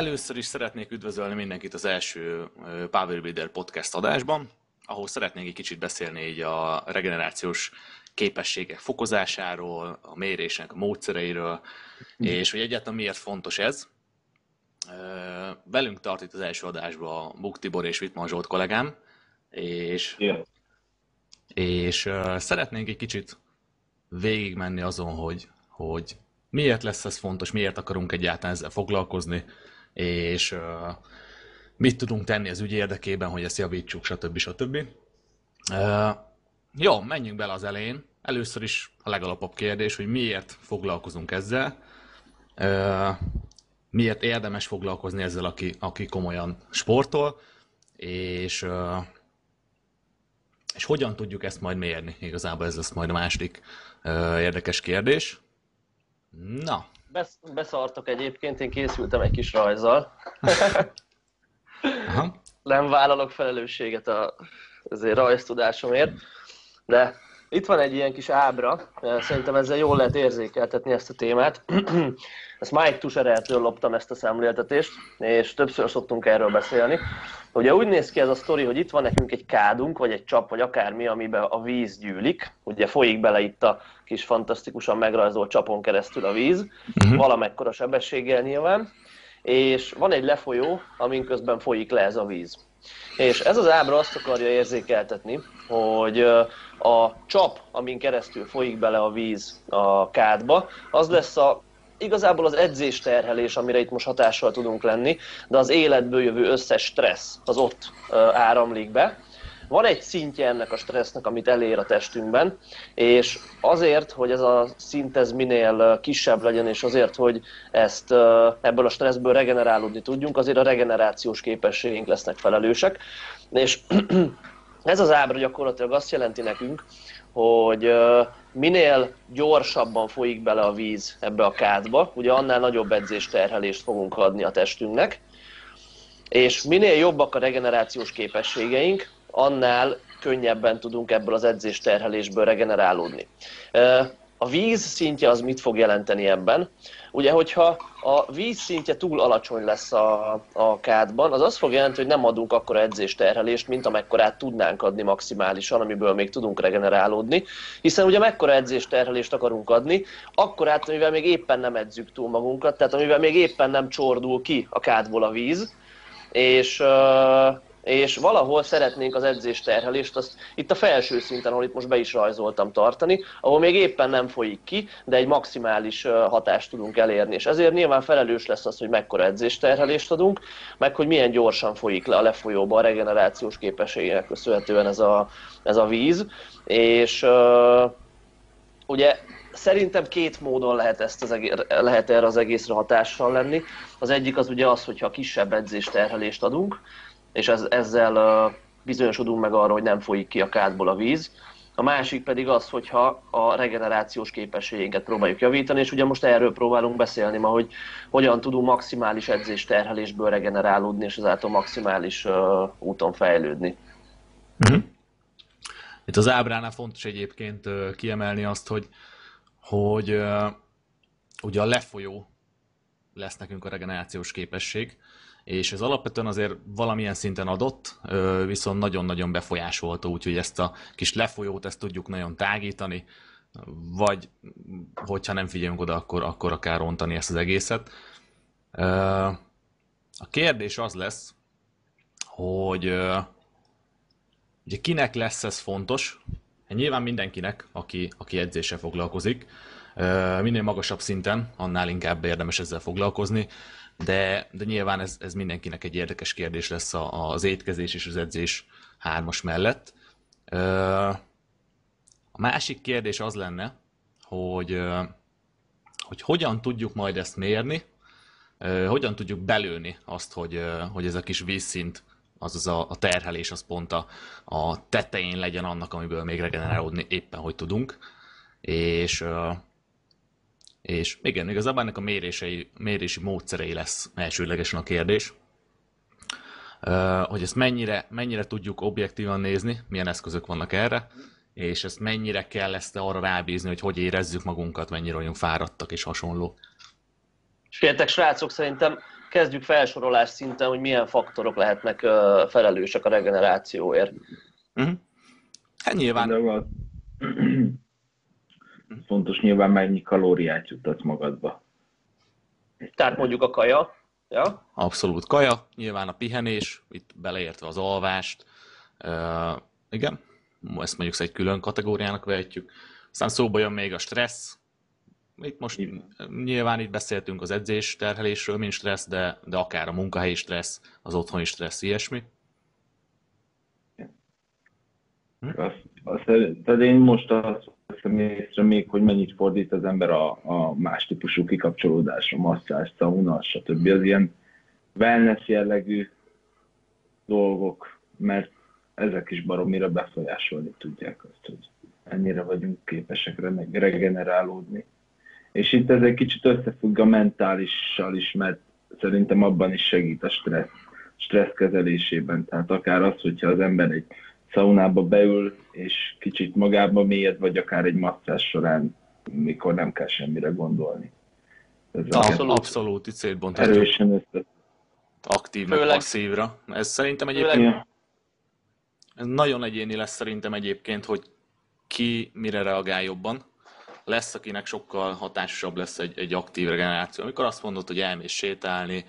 Először is szeretnék üdvözölni mindenkit az első Power Builder podcast adásban, ahol szeretnék egy kicsit beszélni így a regenerációs képességek fokozásáról, a mérésnek a módszereiről, és hogy egyáltalán miért fontos ez. Velünk tart itt az első adásban Buk Tibor és Wittmann Zsolt kollégám, és, yeah. és szeretnénk egy kicsit végigmenni azon, hogy, hogy miért lesz ez fontos, miért akarunk egyáltalán ezzel foglalkozni, és mit tudunk tenni az ügy érdekében, hogy ezt javítsuk, stb. stb. Jó, menjünk bele az elején. Először is a legalapabb kérdés, hogy miért foglalkozunk ezzel, miért érdemes foglalkozni ezzel, aki, aki komolyan sportol, és, és hogyan tudjuk ezt majd mérni. Igazából ez lesz majd a második érdekes kérdés. Na. Besz, beszartok egyébként, én készültem egy kis rajzzal. Aha. Nem vállalok felelősséget a, azért rajztudásomért, de itt van egy ilyen kis ábra, szerintem ezzel jól lehet érzékeltetni ezt a témát. Ezt Mike Tushereltől loptam ezt a szemléltetést, és többször szoktunk erről beszélni. Ugye úgy néz ki ez a sztori, hogy itt van nekünk egy kádunk, vagy egy csap, vagy akármi, amiben a víz gyűlik. Ugye folyik bele itt a kis fantasztikusan megrajzolt csapon keresztül a víz, uh-huh. valamekkora sebességgel nyilván, és van egy lefolyó, amin közben folyik le ez a víz. És ez az ábra azt akarja érzékeltetni, hogy a csap, amin keresztül folyik bele a víz a kádba, az lesz a igazából az edzés terhelés, amire itt most hatással tudunk lenni, de az életből jövő összes stressz az ott áramlik be. Van egy szintje ennek a stressznek, amit elér a testünkben, és azért, hogy ez a szint ez minél kisebb legyen, és azért, hogy ezt ebből a stresszből regenerálódni tudjunk, azért a regenerációs képességeink lesznek felelősek. És ez az ábra gyakorlatilag azt jelenti nekünk, hogy minél gyorsabban folyik bele a víz ebbe a kádba, ugye annál nagyobb edzésterhelést fogunk adni a testünknek, és minél jobbak a regenerációs képességeink, annál könnyebben tudunk ebből az edzésterhelésből regenerálódni. A víz szintje az mit fog jelenteni ebben? Ugye, hogyha a víz szintje túl alacsony lesz a, a kádban, az azt fog jelenteni, hogy nem adunk akkor edzésterhelést, mint amekkorát tudnánk adni maximálisan, amiből még tudunk regenerálódni, hiszen ugye mekkora edzésterhelést akarunk adni, akkor át, amivel még éppen nem edzük túl magunkat, tehát amivel még éppen nem csordul ki a kádból a víz, és és valahol szeretnénk az edzés terhelést, azt itt a felső szinten, ahol itt most be is rajzoltam tartani, ahol még éppen nem folyik ki, de egy maximális hatást tudunk elérni. És ezért nyilván felelős lesz az, hogy mekkora edzés terhelést adunk, meg hogy milyen gyorsan folyik le a lefolyóba a regenerációs képességének köszönhetően ez a, ez a víz. És uh, ugye szerintem két módon lehet, ezt az egész, lehet erre az egészre hatással lenni. Az egyik az ugye az, hogyha kisebb edzésterhelést adunk, és ez, ezzel bizonyosodunk meg arra, hogy nem folyik ki a kádból a víz. A másik pedig az, hogyha a regenerációs képességeinket próbáljuk javítani, és ugye most erről próbálunk beszélni ma, hogy hogyan tudunk maximális edzés terhelésből regenerálódni, és ezáltal maximális uh, úton fejlődni. Uh-huh. Itt az ábránál fontos egyébként kiemelni azt, hogy, hogy uh, ugye a lefolyó lesz nekünk a regenerációs képesség, és ez alapvetően azért valamilyen szinten adott, viszont nagyon-nagyon befolyásolta, úgyhogy ezt a kis lefolyót ezt tudjuk nagyon tágítani, vagy hogyha nem figyelünk oda, akkor, akkor akár rontani ezt az egészet. A kérdés az lesz, hogy ugye kinek lesz ez fontos? Hát nyilván mindenkinek, aki, aki edzéssel foglalkozik, minél magasabb szinten, annál inkább érdemes ezzel foglalkozni de, de nyilván ez, ez mindenkinek egy érdekes kérdés lesz az étkezés és az edzés hármas mellett. A másik kérdés az lenne, hogy, hogy hogyan tudjuk majd ezt mérni, hogyan tudjuk belőni azt, hogy, hogy ez a kis vízszint, azaz a, a terhelés, az pont a, a tetején legyen annak, amiből még regenerálódni éppen, hogy tudunk. És és igen, igazából ennek a mérései, mérési módszerei lesz elsőlegesen a kérdés, hogy ezt mennyire, mennyire tudjuk objektívan nézni, milyen eszközök vannak erre, és ezt mennyire kell ezt arra rábízni, hogy hogy érezzük magunkat, mennyire vagyunk fáradtak és hasonló. És figyeljetek, srácok, szerintem kezdjük felsorolás szinten, hogy milyen faktorok lehetnek felelősek a regenerációért. Uh-huh. Hát nyilván. De fontos nyilván mennyi kalóriát juttatsz magadba. Tehát mondjuk a kaja. Ja? Abszolút kaja, nyilván a pihenés, itt beleértve az alvást. Uh, igen, ezt mondjuk egy külön kategóriának vehetjük. Aztán szóba jön még a stressz. Itt most Igen. nyilván itt beszéltünk az edzés terhelésről, mint stressz, de, de akár a munkahelyi stressz, az otthoni stressz, ilyesmi. Hm? Azt, azt, tehát én most azt veszem észre még, hogy mennyit fordít az ember a, a más típusú kikapcsolódásra, masszás, sauna, stb. Az ilyen wellness jellegű dolgok, mert ezek is baromira befolyásolni tudják azt, hogy ennyire vagyunk képesek regenerálódni. És itt ez egy kicsit összefügg a mentálissal is, mert szerintem abban is segít a stressz, stressz kezelésében. Tehát akár az, hogyha az ember egy szaunába beül, és kicsit magába mélyed, vagy akár egy masszás során, mikor nem kell semmire gondolni. Ez abszolút, abszolút itt szétbonthatjuk. Erősen össze. Aktív, meg passzívra. Ez szerintem egyébként ez nagyon egyéni lesz szerintem egyébként, hogy ki mire reagál jobban. Lesz, akinek sokkal hatásosabb lesz egy, egy aktív regeneráció. Amikor azt mondod, hogy elmész sétálni,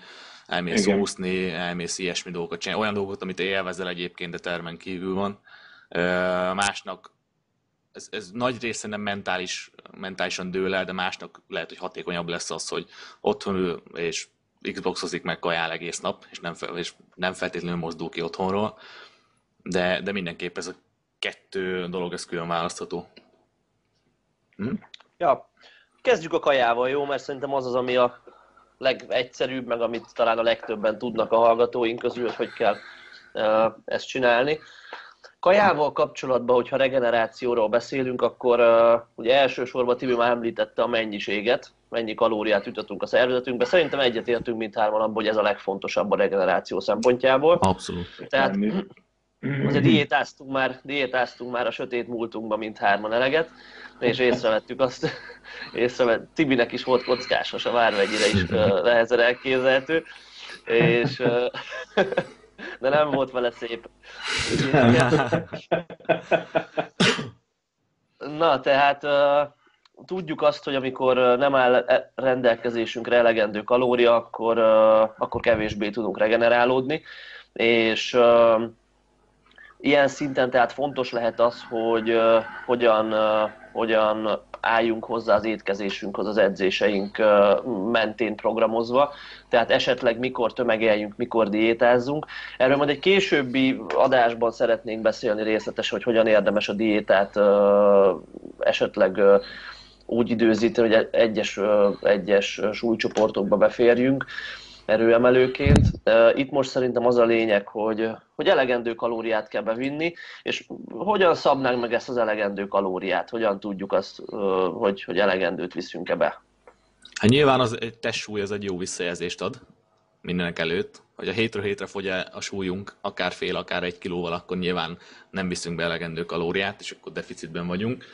elmész Igen. úszni, elmész ilyesmi dolgokat csinálni, olyan dolgokat, amit élvezel egyébként, de termen kívül van. Másnak ez, ez nagy része nem mentális, mentálisan dől el, de másnak lehet, hogy hatékonyabb lesz az, hogy otthon ül és Xboxozik meg kajál egész nap, és nem, és nem feltétlenül mozdul ki otthonról, de, de mindenképp ez a kettő dolog, ez külön választható. Hm? Ja, kezdjük a kajával, jó? Mert szerintem az az, ami a legegyszerűbb, meg amit talán a legtöbben tudnak a hallgatóink közül, hogy hogy kell uh, ezt csinálni. Kajával kapcsolatban, hogyha regenerációról beszélünk, akkor uh, ugye elsősorban Tibi már említette a mennyiséget, mennyi kalóriát ütöttünk a szervezetünkbe. Szerintem egyetértünk mindhárman abban, hogy ez a legfontosabb a regeneráció szempontjából. Abszolút. Tehát Azért diétáztunk már, diétáztunk már a sötét múltunkban, mint hárman eleget, és észrevettük azt, észrevett, Tibinek is volt kockásos, a várvegyire is lehezen elképzelhető, és de nem volt vele szép. Na, tehát tudjuk azt, hogy amikor nem áll e, rendelkezésünkre elegendő kalória, akkor, akkor kevésbé tudunk regenerálódni, és Ilyen szinten tehát fontos lehet az, hogy hogyan, hogyan álljunk hozzá az étkezésünkhoz az edzéseink mentén programozva, tehát esetleg mikor tömegeljünk, mikor diétázzunk. Erről majd egy későbbi adásban szeretnénk beszélni részletesen, hogy hogyan érdemes a diétát esetleg úgy időzíteni, hogy egyes, egyes súlycsoportokba beférjünk erőemelőként. Itt most szerintem az a lényeg, hogy, hogy elegendő kalóriát kell bevinni, és hogyan szabnánk meg ezt az elegendő kalóriát, hogyan tudjuk azt, hogy, hogy elegendőt viszünk-e be. Hát nyilván az testsúly az egy jó visszajelzést ad mindenek előtt, hogy a hétről hétre fogy a súlyunk, akár fél, akár egy kilóval, akkor nyilván nem viszünk be elegendő kalóriát, és akkor deficitben vagyunk.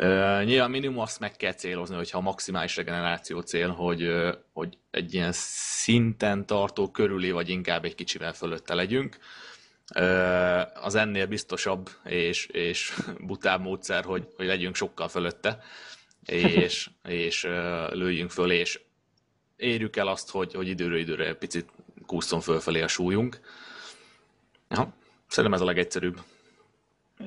Uh, nyilván minimum azt meg kell célozni, hogyha a maximális regeneráció cél, hogy, hogy egy ilyen szinten tartó körüli, vagy inkább egy kicsivel fölötte legyünk. Az ennél biztosabb és, és butább módszer, hogy, hogy legyünk sokkal fölötte, és, és lőjünk föl, és érjük el azt, hogy, hogy időről időre picit kúszom fölfelé a súlyunk. Ja, szerintem ez a legegyszerűbb.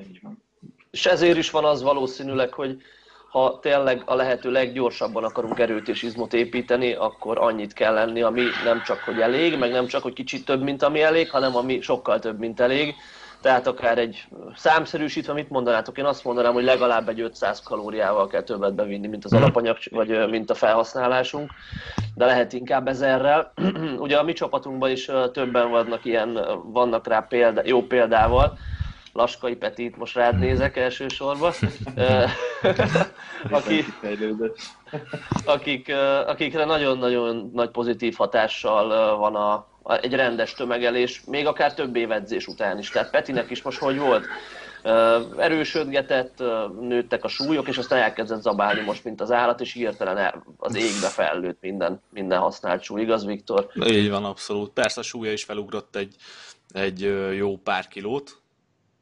Így van. És ezért is van az valószínűleg, hogy ha tényleg a lehető leggyorsabban akarunk erőt és izmot építeni, akkor annyit kell lenni, ami nem csak, hogy elég, meg nem csak, hogy kicsit több, mint ami elég, hanem ami sokkal több, mint elég. Tehát akár egy számszerűsítve, mit mondanátok? Én azt mondanám, hogy legalább egy 500 kalóriával kell többet bevinni, mint az mhm. alapanyag, vagy mint a felhasználásunk, de lehet inkább ezerrel. Ugye a mi csapatunkban is többen vannak ilyen, vannak rá példa, jó példával, Laskai Petit, most rád nézek elsősorban, aki, akik, akikre nagyon-nagyon nagy pozitív hatással van a, a, egy rendes tömegelés, még akár több évedzés után is. Tehát Petinek is most hogy volt? erősödgetett, nőttek a súlyok, és aztán elkezdett zabálni most, mint az állat, és hirtelen az égbe fellőtt minden, minden használt súly, igaz Viktor? Így van, abszolút. Persze a súlya is felugrott egy, egy jó pár kilót,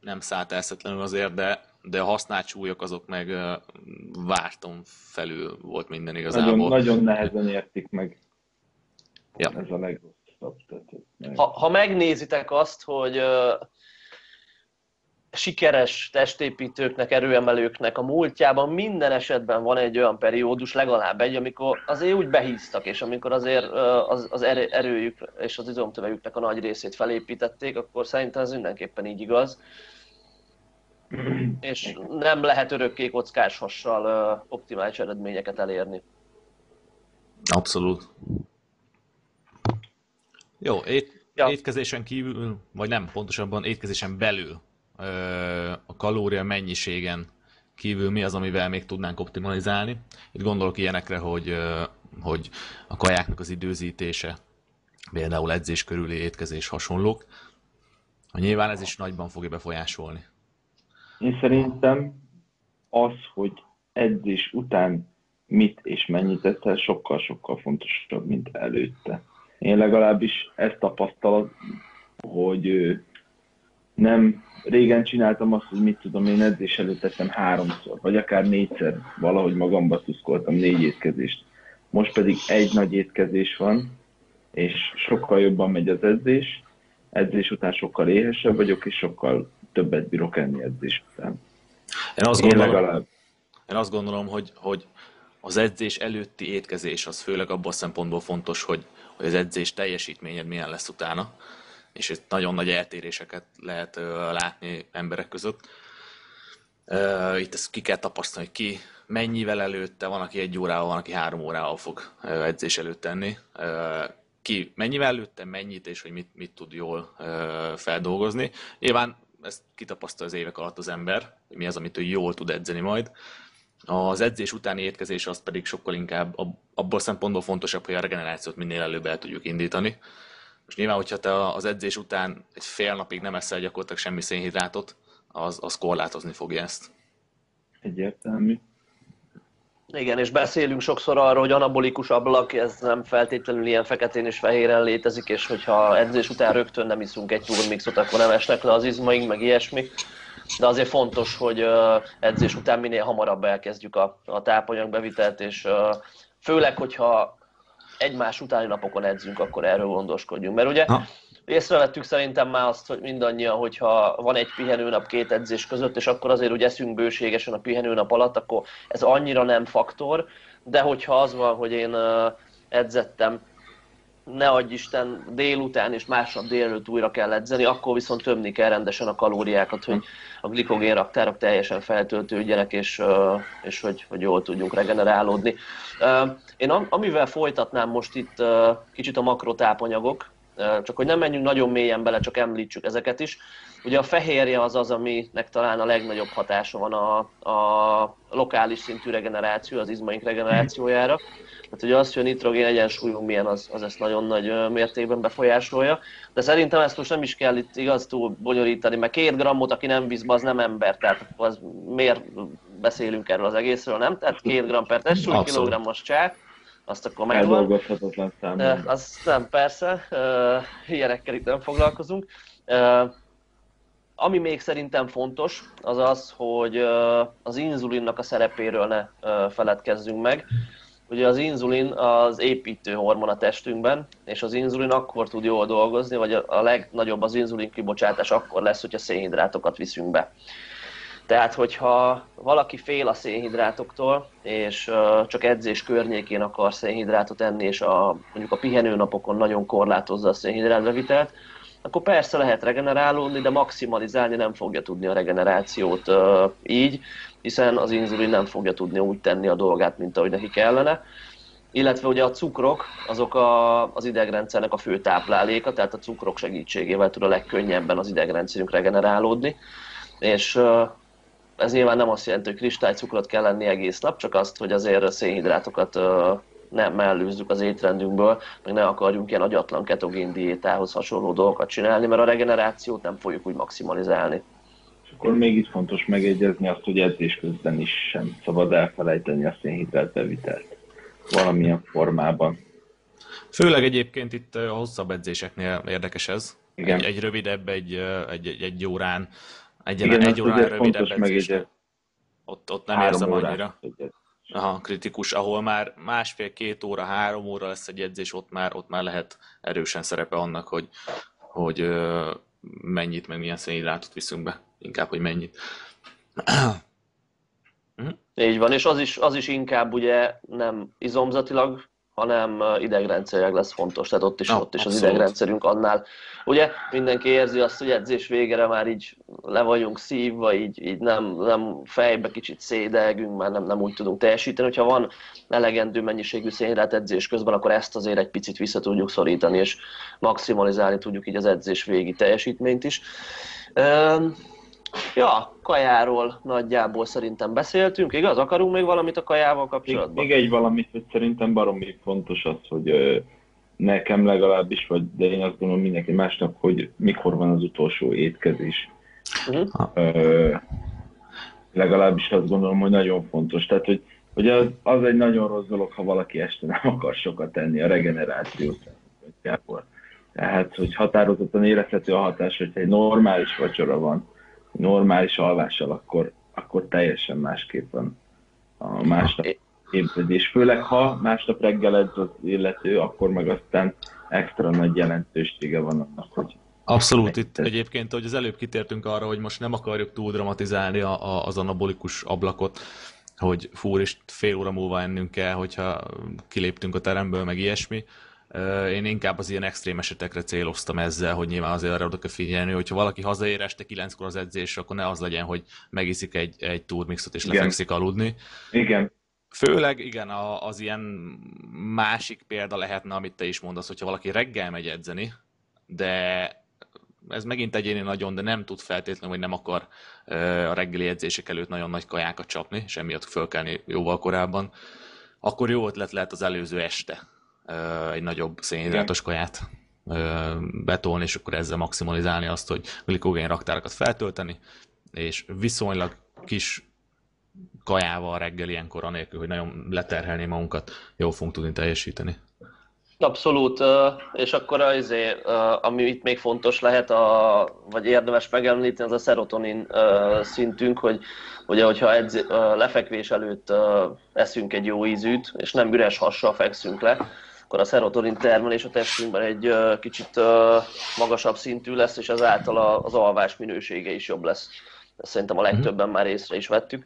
nem szállt elszetlenül azért, de, de a használt súlyok azok meg vártom felül volt minden igazából. Nagyon, nagyon nehezen értik meg. Ja. Ez a legrosszabb. Ha, ha megnézitek azt, hogy sikeres testépítőknek, erőemelőknek a múltjában minden esetben van egy olyan periódus, legalább egy, amikor azért úgy behíztak, és amikor azért az, az erőjük és az izomtövegüknek a nagy részét felépítették, akkor szerintem ez mindenképpen így igaz. És nem lehet örökké kockás hassal optimális eredményeket elérni. Abszolút. Jó, ét, ja. étkezésen kívül, vagy nem, pontosabban étkezésen belül a kalória mennyiségen kívül mi az, amivel még tudnánk optimalizálni. Itt gondolok ilyenekre, hogy, hogy a kajáknak az időzítése, például edzés körüli étkezés hasonlók. Nyilván ez is nagyban fogja befolyásolni. Én szerintem az, hogy edzés után mit és mennyit eszel, sokkal-sokkal fontosabb, mint előtte. Én legalábbis ezt tapasztalom, hogy nem régen csináltam azt, hogy mit tudom, én edzés előtt tettem háromszor, vagy akár négyszer, valahogy magamba tuszkoltam négy étkezést. Most pedig egy nagy étkezés van, és sokkal jobban megy az edzés, edzés után sokkal éhesebb vagyok, és sokkal többet bírok enni edzés után. Én azt én gondolom, legalább. Én azt gondolom, hogy, hogy az edzés előtti étkezés az főleg abban a szempontból fontos, hogy, hogy az edzés teljesítményed milyen lesz utána és itt nagyon nagy eltéréseket lehet látni emberek között. Itt ezt ki kell tapasztalni, hogy ki mennyivel előtte, van, aki egy órával, van, aki három órával fog edzés előtt tenni. Ki mennyivel előtte, mennyit, és hogy mit, mit tud jól feldolgozni. Nyilván ezt kitapasztal az évek alatt az ember, hogy mi az, amit ő jól tud edzeni majd. Az edzés utáni étkezés az pedig sokkal inkább abból szempontból fontosabb, hogy a regenerációt minél előbb el tudjuk indítani. Most nyilván, hogyha te az edzés után egy fél napig nem eszel gyakorlatilag semmi szénhidrátot, az, az korlátozni fogja ezt. Egyértelmű. Igen, és beszélünk sokszor arról, hogy anabolikus ablak, ez nem feltétlenül ilyen feketén és fehéren létezik, és hogyha edzés után rögtön nem iszunk egy turmixot, akkor nem esnek le az izmaink, meg ilyesmi. De azért fontos, hogy edzés után minél hamarabb elkezdjük a, a tápanyagbevitelt, és főleg, hogyha egymás utáni napokon edzünk, akkor erről gondoskodjunk. Mert ugye ha. észrevettük szerintem már azt, hogy mindannyian, hogyha van egy pihenőnap két edzés között, és akkor azért úgy eszünk bőségesen a pihenőnap alatt, akkor ez annyira nem faktor, de hogyha az van, hogy én edzettem ne adj Isten délután és másnap délelőtt újra kell edzeni, akkor viszont tömni kell rendesen a kalóriákat, hogy a glikogén raktárok teljesen feltöltődjenek, és, és hogy, hogy jól tudjunk regenerálódni. Én amivel folytatnám most itt kicsit a makrotápanyagok, csak hogy nem menjünk nagyon mélyen bele, csak említsük ezeket is. Ugye a fehérje az az, aminek talán a legnagyobb hatása van a, a lokális szintű regeneráció, az izmaink regenerációjára. Tehát ugye az, hogy a nitrogén egyensúlyunk milyen, az, az ezt nagyon nagy mértékben befolyásolja. De szerintem ezt most nem is kell itt igaz túl bonyolítani, mert két grammot, aki nem vízbe, az nem ember. Tehát az miért beszélünk erről az egészről, nem? Tehát két gram per testsúly, kilogrammos csák azt akkor megvan. Eldolgozhatatlan szám. Azt nem, persze, ilyenekkel itt nem foglalkozunk. Ami még szerintem fontos, az az, hogy az inzulinnak a szerepéről ne feledkezzünk meg. Ugye az inzulin az építő hormon a testünkben, és az inzulin akkor tud jól dolgozni, vagy a legnagyobb az inzulin kibocsátás akkor lesz, hogyha szénhidrátokat viszünk be. Tehát, hogyha valaki fél a szénhidrátoktól, és csak edzés környékén akar szénhidrátot enni, és a, mondjuk a pihenőnapokon nagyon korlátozza a szénhidrátvevitelt, akkor persze lehet regenerálódni, de maximalizálni nem fogja tudni a regenerációt így, hiszen az inzulin nem fogja tudni úgy tenni a dolgát, mint ahogy neki kellene. Illetve ugye a cukrok, azok a, az idegrendszernek a fő tápláléka, tehát a cukrok segítségével tud a legkönnyebben az idegrendszerünk regenerálódni. És ez nyilván nem azt jelenti, hogy kristálycukrot kell lenni egész nap, csak azt, hogy azért szénhidrátokat nem mellőzzük az étrendünkből, meg ne akarjunk ilyen agyatlan ketogén diétához hasonló dolgokat csinálni, mert a regenerációt nem fogjuk úgy maximalizálni. akkor még itt fontos megegyezni azt, hogy edzés közben is sem szabad elfelejteni a szénhiteltevitelt valamilyen formában. Főleg egyébként itt a hosszabb edzéseknél érdekes ez. Igen. Egy, egy rövidebb, egy, egy, egy, egy órán, egy, Igen, egy órán rövidebb edzés. Ott, ott nem érzem annyira. Egyet. Aha, kritikus, ahol már másfél-két óra, három óra lesz egy edzés, ott már, ott már lehet erősen szerepe annak, hogy, hogy mennyit, meg milyen szénhidrátot viszünk be. Inkább, hogy mennyit. Így van, és az is, az is inkább ugye nem izomzatilag hanem idegrendszerileg lesz fontos, tehát ott is, no, ott is az idegrendszerünk annál. Ugye mindenki érzi azt, hogy edzés végére már így le vagyunk szívva, így, így nem, nem fejbe kicsit szédelgünk, már nem, nem úgy tudunk teljesíteni. Hogyha van elegendő mennyiségű szénhidrát edzés közben, akkor ezt azért egy picit vissza tudjuk szorítani, és maximalizálni tudjuk így az edzés végi teljesítményt is. Ja, kajáról nagyjából szerintem beszéltünk, igaz? Akarunk még valamit a kajával kapcsolatban? Még, még egy valamit, hogy szerintem baromi fontos az, hogy ö, nekem legalábbis, vagy de én azt gondolom mindenki másnak, hogy mikor van az utolsó étkezés. Uh-huh. Ö, legalábbis azt gondolom, hogy nagyon fontos. Tehát, hogy, hogy az, az egy nagyon rossz dolog, ha valaki este nem akar sokat tenni a regeneráció szempontjából. Tehát, hogy határozottan érezhető a hatás, hogyha egy normális vacsora van, normális alvással, akkor, akkor teljesen másképp van a másnap képződés. Főleg ha másnap reggel edz az illető, akkor meg aztán extra nagy jelentősége van annak, hogy Abszolút, itt egyébként, hogy az előbb kitértünk arra, hogy most nem akarjuk túl dramatizálni a, a, az anabolikus ablakot, hogy fúr és fél óra múlva ennünk kell, hogyha kiléptünk a teremből, meg ilyesmi, én inkább az ilyen extrém esetekre céloztam ezzel, hogy nyilván azért arra oda kell figyelni, hogyha valaki hazaér este kilenckor az edzésre, akkor ne az legyen, hogy megiszik egy, egy turmixot és igen. lefekszik aludni. Igen. Főleg, igen, az ilyen másik példa lehetne, amit te is mondasz, hogyha valaki reggel megy edzeni, de ez megint egyéni nagyon, de nem tud feltétlenül, hogy nem akar a reggeli edzések előtt nagyon nagy kajákat csapni, és emiatt fölkelni jóval korábban, akkor jó ötlet lehet az előző este egy nagyobb szénhidrátos kaját betolni, és akkor ezzel maximalizálni azt, hogy glikogén raktárakat feltölteni, és viszonylag kis kajával reggel ilyenkor, anélkül, hogy nagyon leterhelni magunkat, jól fogunk tudni teljesíteni. Abszolút, és akkor azért, ami itt még fontos lehet, a, vagy érdemes megemlíteni, az a szerotonin szintünk, hogy ugye, hogyha edz, lefekvés előtt eszünk egy jó ízűt, és nem üres hassal fekszünk le, akkor a szerotonin termelés a testünkben egy kicsit magasabb szintű lesz, és ezáltal az alvás minősége is jobb lesz. Ezt szerintem a legtöbben már észre is vettük.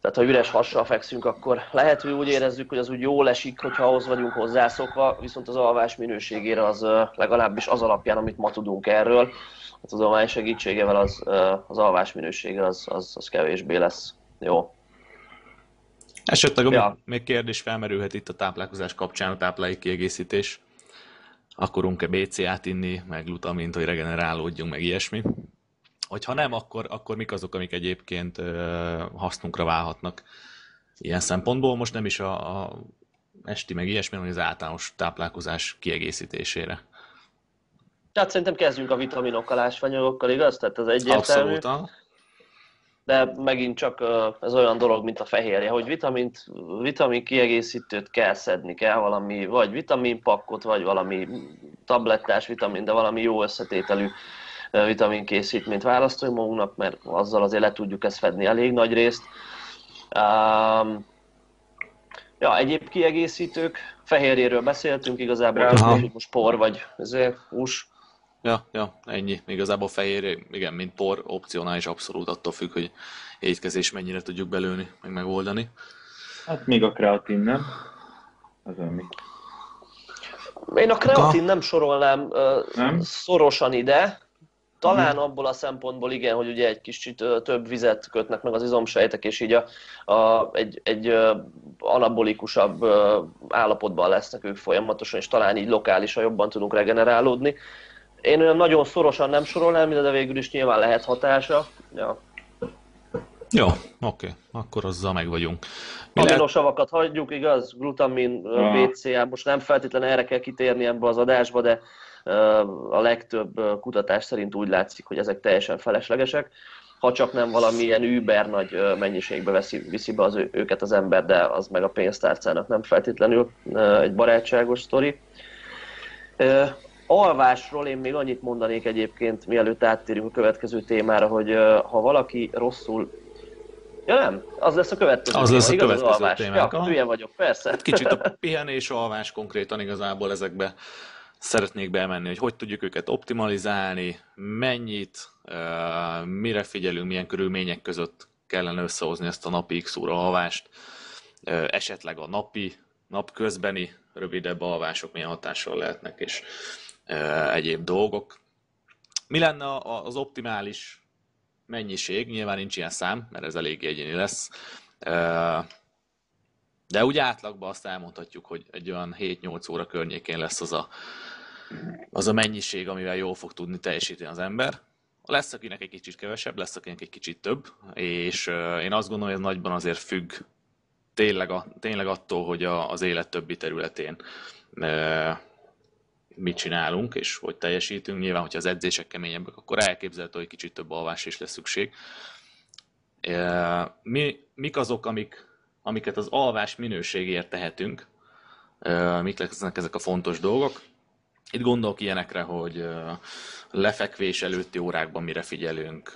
Tehát ha üres hassal fekszünk, akkor lehet, hogy úgy érezzük, hogy az úgy jól esik, hogyha ahhoz vagyunk hozzászokva, viszont az alvás minőségére az legalábbis az alapján, amit ma tudunk erről, a tudomány segítségével az, az alvás minősége az, az, az kevésbé lesz jó. Esetleg ja. még kérdés felmerülhet itt a táplálkozás kapcsán, a táplálék kiegészítés. Akarunk-e BCA-t inni, meg glutamint, hogy regenerálódjunk, meg ilyesmi. Hogyha nem, akkor, akkor mik azok, amik egyébként ö, hasznunkra válhatnak ilyen szempontból. Most nem is a, a esti, meg ilyesmi, hanem az általános táplálkozás kiegészítésére. Tehát szerintem kezdjünk a vitaminokkal, ásványokkal, igaz? Tehát az egyértelmű. Abszolút de megint csak ez olyan dolog, mint a fehérje, hogy vitamint, vitamin kiegészítőt kell szedni, kell valami, vagy vitaminpakkot, vagy valami tablettás vitamin, de valami jó összetételű vitaminkészítményt választani magunknak, mert azzal azért le tudjuk ezt fedni elég nagy részt. Um, ja, egyéb kiegészítők, fehérjéről beszéltünk igazából, hogy most por vagy ezért hús, Ja, ja, ennyi. Igazából fehér, igen, mint por, opcionális abszolút attól függ, hogy étkezés mennyire tudjuk belőni, meg megoldani. Hát még a kreatin nem? Az ami. Én a kreatin nem sorolnám nem? szorosan ide, talán hmm. abból a szempontból igen, hogy ugye egy kicsit több vizet kötnek meg az izomsejtek, és így a, a, egy, egy anabolikusabb állapotban lesznek ők folyamatosan, és talán így lokálisan jobban tudunk regenerálódni. Én olyan nagyon szorosan nem sorolnám, de végül is nyilván lehet hatása. Ja. Jó, oké, akkor azzal meg vagyunk. Aminosavakat lehet... hagyjuk, igaz? Glutamin, BCA, most nem feltétlenül erre kell kitérni ebbe az adásba, de a legtöbb kutatás szerint úgy látszik, hogy ezek teljesen feleslegesek. ha csak nem valamilyen über nagy mennyiségbe veszi, viszi be az ő, őket az ember, de az meg a pénztárcának nem feltétlenül egy barátságos sztori. Alvásról én még annyit mondanék egyébként, mielőtt áttérünk a következő témára, hogy ha valaki rosszul Ja nem, az lesz a következő Az lesz a igaz, következő az alvás. témánk. Ja, hülye vagyok, persze. Hát kicsit a pihenés, alvás konkrétan igazából ezekbe szeretnék bemenni, hogy hogy tudjuk őket optimalizálni, mennyit, mire figyelünk, milyen körülmények között kellene összehozni ezt a napi X óra alvást, esetleg a napi, napközbeni rövidebb alvások milyen hatással lehetnek, és egyéb dolgok. Mi lenne az optimális mennyiség? Nyilván nincs ilyen szám, mert ez elég egyéni lesz. De úgy átlagban azt elmondhatjuk, hogy egy olyan 7-8 óra környékén lesz az a, az a mennyiség, amivel jól fog tudni teljesíteni az ember. Lesz, akinek egy kicsit kevesebb, lesz, akinek egy kicsit több, és én azt gondolom, hogy ez nagyban azért függ tényleg, a, tényleg attól, hogy a, az élet többi területén mit csinálunk, és hogy teljesítünk. Nyilván, hogyha az edzések keményebbek, akkor elképzelhető, hogy kicsit több alvás is lesz szükség. Mi, mik azok, amik, amiket az alvás minőségért tehetünk? Mik lesznek ezek a fontos dolgok? Itt gondolok ilyenekre, hogy lefekvés előtti órákban mire figyelünk,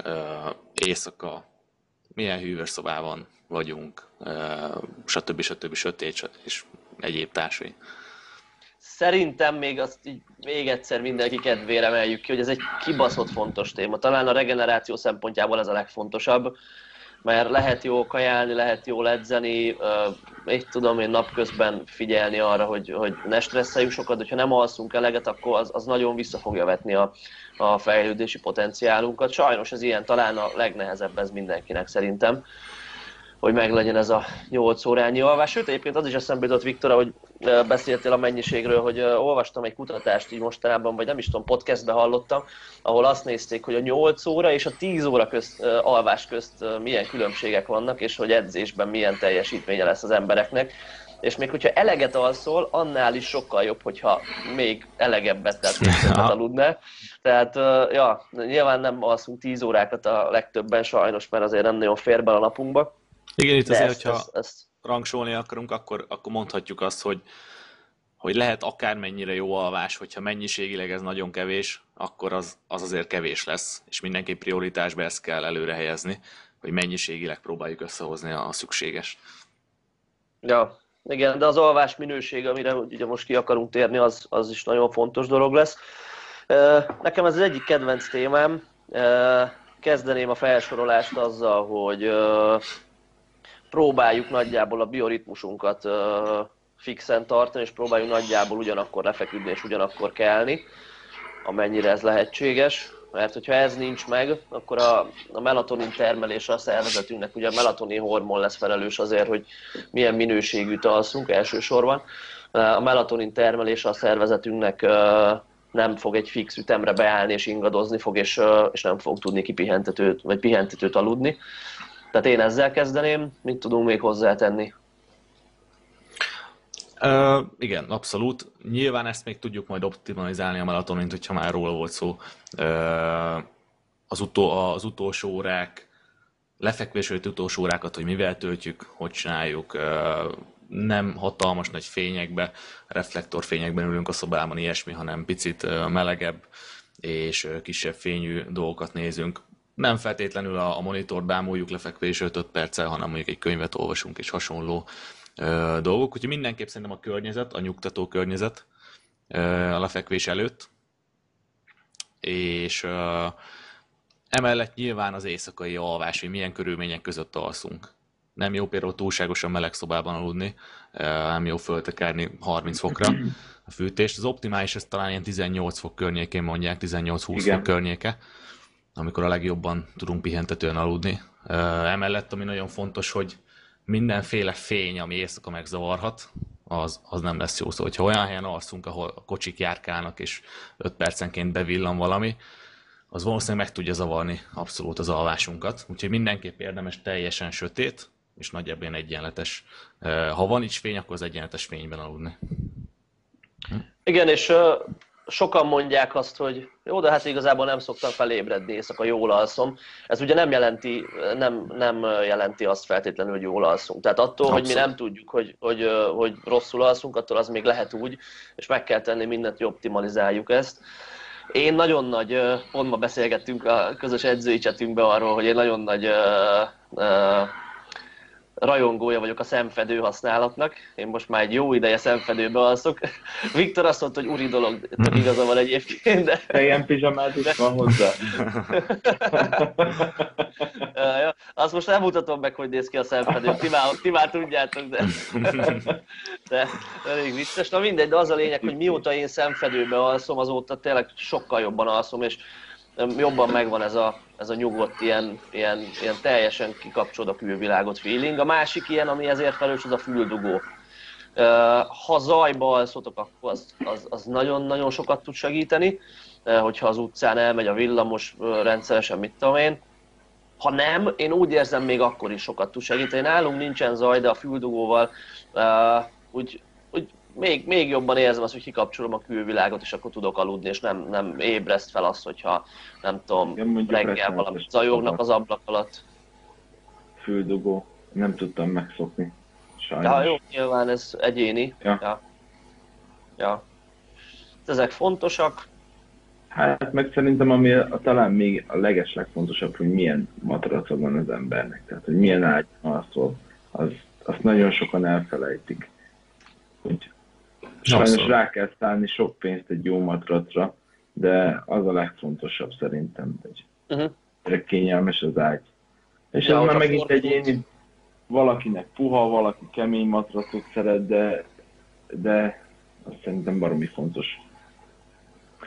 éjszaka, milyen hűvös szobában vagyunk, stb. stb. sötét és egyéb társai. Szerintem még azt így még egyszer mindenki kedvére emeljük ki, hogy ez egy kibaszott fontos téma. Talán a regeneráció szempontjából ez a legfontosabb, mert lehet jó kajálni, lehet jól edzeni, még tudom én napközben figyelni arra, hogy, hogy ne stresszeljünk sokat, hogyha nem alszunk eleget, akkor az, az nagyon vissza fogja vetni a, a fejlődési potenciálunkat. Sajnos ez ilyen talán a legnehezebb ez mindenkinek szerintem hogy meglegyen ez a 8 órányi alvás. Sőt, egyébként az is eszembe jutott, Viktor, hogy beszéltél a mennyiségről, hogy olvastam egy kutatást így mostanában, vagy nem is tudom, podcastbe hallottam, ahol azt nézték, hogy a 8 óra és a 10 óra közt, alvás közt milyen különbségek vannak, és hogy edzésben milyen teljesítménye lesz az embereknek. És még hogyha eleget alszol, annál is sokkal jobb, hogyha még elegebbet, tehát többet aludnál. Tehát, ja, nyilván nem alszunk 10 órákat a legtöbben sajnos, mert azért nem nagyon fér be a napunkba igen, itt azért, ezt, hogyha ezt, ezt... rangsolni akarunk, akkor, akkor mondhatjuk azt, hogy, hogy lehet akármennyire jó alvás, hogyha mennyiségileg ez nagyon kevés, akkor az, az azért kevés lesz, és mindenki prioritásba ezt kell előre helyezni, hogy mennyiségileg próbáljuk összehozni a szükséges. Ja, igen, de az alvás minőség, amire ugye most ki akarunk térni, az, az is nagyon fontos dolog lesz. Nekem ez az egyik kedvenc témám. Kezdeném a felsorolást azzal, hogy próbáljuk nagyjából a bioritmusunkat fixen tartani, és próbáljuk nagyjából ugyanakkor lefeküdni és ugyanakkor kelni, amennyire ez lehetséges. Mert hogyha ez nincs meg, akkor a, a melatonin termelése a szervezetünknek, ugye a melatonin hormon lesz felelős azért, hogy milyen minőségűt alszunk elsősorban. A melatonin termelése a szervezetünknek nem fog egy fix ütemre beállni és ingadozni fog, és, és nem fog tudni kipihentetőt, vagy pihentetőt aludni. Tehát én ezzel kezdeném, mit tudunk még hozzátenni? Uh, igen, abszolút. Nyilván ezt még tudjuk majd optimalizálni a melatonint, hogyha már róla volt szó. Uh, az, utó, az utolsó órák, lefekvés előtt utolsó órákat, hogy mivel töltjük, hogy csináljuk. Uh, nem hatalmas nagy fényekbe, reflektorfényekben ülünk a szobában, ilyesmi, hanem picit melegebb és kisebb fényű dolgokat nézünk nem feltétlenül a, a monitor bámuljuk lefekvés 5 perccel, hanem mondjuk egy könyvet olvasunk és hasonló ö, dolgok. Úgyhogy mindenképp szerintem a környezet, a nyugtató környezet ö, a lefekvés előtt. És ö, emellett nyilván az éjszakai alvás, hogy milyen körülmények között alszunk. Nem jó például túlságosan meleg szobában aludni, nem jó föltekerni 30 fokra a fűtést. Az optimális, ez talán ilyen 18 fok környékén mondják, 18-20 fok környéke amikor a legjobban tudunk pihentetően aludni. Emellett, ami nagyon fontos, hogy mindenféle fény, ami éjszaka megzavarhat, az, az nem lesz jó. Szóval, hogyha olyan helyen alszunk, ahol a kocsik járkálnak, és 5 percenként bevillan valami, az valószínűleg meg tudja zavarni abszolút az alvásunkat. Úgyhogy mindenképp érdemes teljesen sötét, és nagyjából egyenletes. Ha van is fény, akkor az egyenletes fényben aludni. Igen, és sokan mondják azt, hogy jó, de hát igazából nem szoktam felébredni éjszaka, jól alszom. Ez ugye nem jelenti, nem, nem jelenti azt feltétlenül, hogy jól alszunk. Tehát attól, Abszolút. hogy mi nem tudjuk, hogy, hogy, hogy rosszul alszunk, attól az még lehet úgy, és meg kell tenni mindent, hogy optimalizáljuk ezt. Én nagyon nagy, pont ma beszélgettünk a közös edzői csetünkben arról, hogy én nagyon nagy rajongója vagyok a szemfedő használatnak. Én most már egy jó ideje szemfedőbe alszok. Viktor azt mondta, hogy uri dolog, tök igaza van egyébként, de... Te ilyen pizsamát is van hozzá. ja, azt most nem mutatom meg, hogy néz ki a szemfedő. Ti már, ti már tudjátok, de... de elég vicces. Na mindegy, de az a lényeg, hogy mióta én szemfedőbe alszom, azóta tényleg sokkal jobban alszom, és jobban megvan ez a, ez a nyugodt, ilyen, ilyen, ilyen teljesen kikapcsolod a külvilágot feeling. A másik ilyen, ami ezért felelős, az a füldugó. Ha zajba alszotok, akkor az, az, az nagyon-nagyon sokat tud segíteni, hogyha az utcán elmegy a villamos rendszeresen, mit tudom én. Ha nem, én úgy érzem, még akkor is sokat tud segíteni. Nálunk nincsen zaj, de a füldugóval úgy még, még jobban érzem azt, hogy kikapcsolom a külvilágot, és akkor tudok aludni, és nem, nem ébreszt fel azt, hogyha nem tudom, ja, reggel valami zajognak az ablak alatt. Füldugó, nem tudtam megszokni. Sajnos. Ja, jó, nyilván ez egyéni. Ja. ja. ja. Ezek fontosak. Hát meg szerintem ami a, talán még a leges legfontosabb, hogy milyen matraca van az embernek. Tehát, hogy milyen ágy alszol, az, azt nagyon sokan elfelejtik. Hogy Sajnos Abszolút. rá kell szállni sok pénzt egy jó matracra, de az a legfontosabb szerintem, hogy uh-huh. kényelmes az ágy. És ja, ez már megint egy én, valakinek puha, valaki kemény matracot szeret, de, de azt szerintem baromi fontos.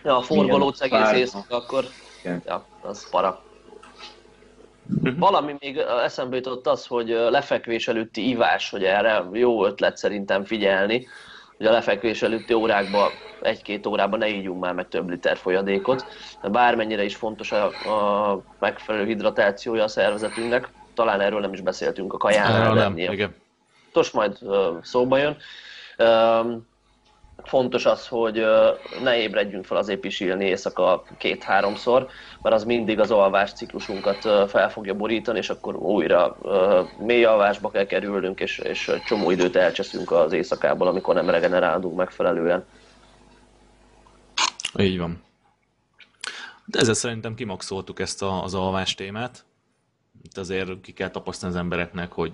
Ja, a forgalót egész éjszaka, akkor Igen. ja, az para. Uh-huh. Valami még eszembe jutott az, hogy lefekvés előtti ivás, hogy erre jó ötlet szerintem figyelni, hogy a lefekvés előtti órákban, egy-két órában ne ígyunk már meg több liter folyadékot. Bármennyire is fontos a, a megfelelő hidratációja a szervezetünknek, talán erről nem is beszéltünk a kajánál. Nem, igen. Most majd szóba jön fontos az, hogy ne ébredjünk fel az pisilni éjszaka két-háromszor, mert az mindig az alvás ciklusunkat fel fogja borítani, és akkor újra mély alvásba kell kerülnünk, és, és csomó időt elcseszünk az éjszakából, amikor nem regenerálunk megfelelően. Így van. De ezzel szerintem kimaxoltuk ezt a, az alvás témát. Itt azért ki kell tapasztalni az embereknek, hogy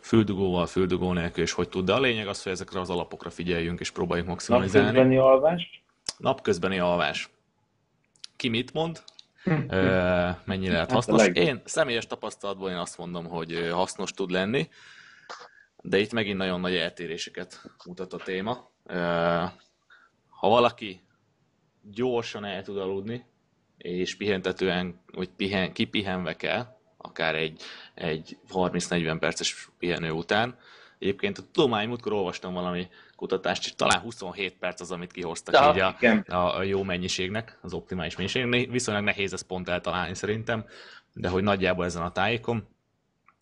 füldugóval, füldugó nélkül, és hogy tud. De a lényeg az, hogy ezekre az alapokra figyeljünk, és próbáljuk maximalizálni. Napközbeni alvás? Napközbeni alvás. Ki mit mond? Hm. mennyi lehet hát hasznos? Én személyes tapasztalatból én azt mondom, hogy hasznos tud lenni, de itt megint nagyon nagy eltéréseket mutat a téma. Ha valaki gyorsan el tud aludni, és pihentetően, vagy pihen, kipihenve kell, akár egy, egy 30-40 perces pihenő után. Egyébként a tudomány, múltkor olvastam valami kutatást, és talán 27 perc az, amit kihoztak ja, így a, a, a jó mennyiségnek, az optimális mennyiség. Viszonylag nehéz ezt pont eltalálni szerintem, de hogy nagyjából ezen a tájékon,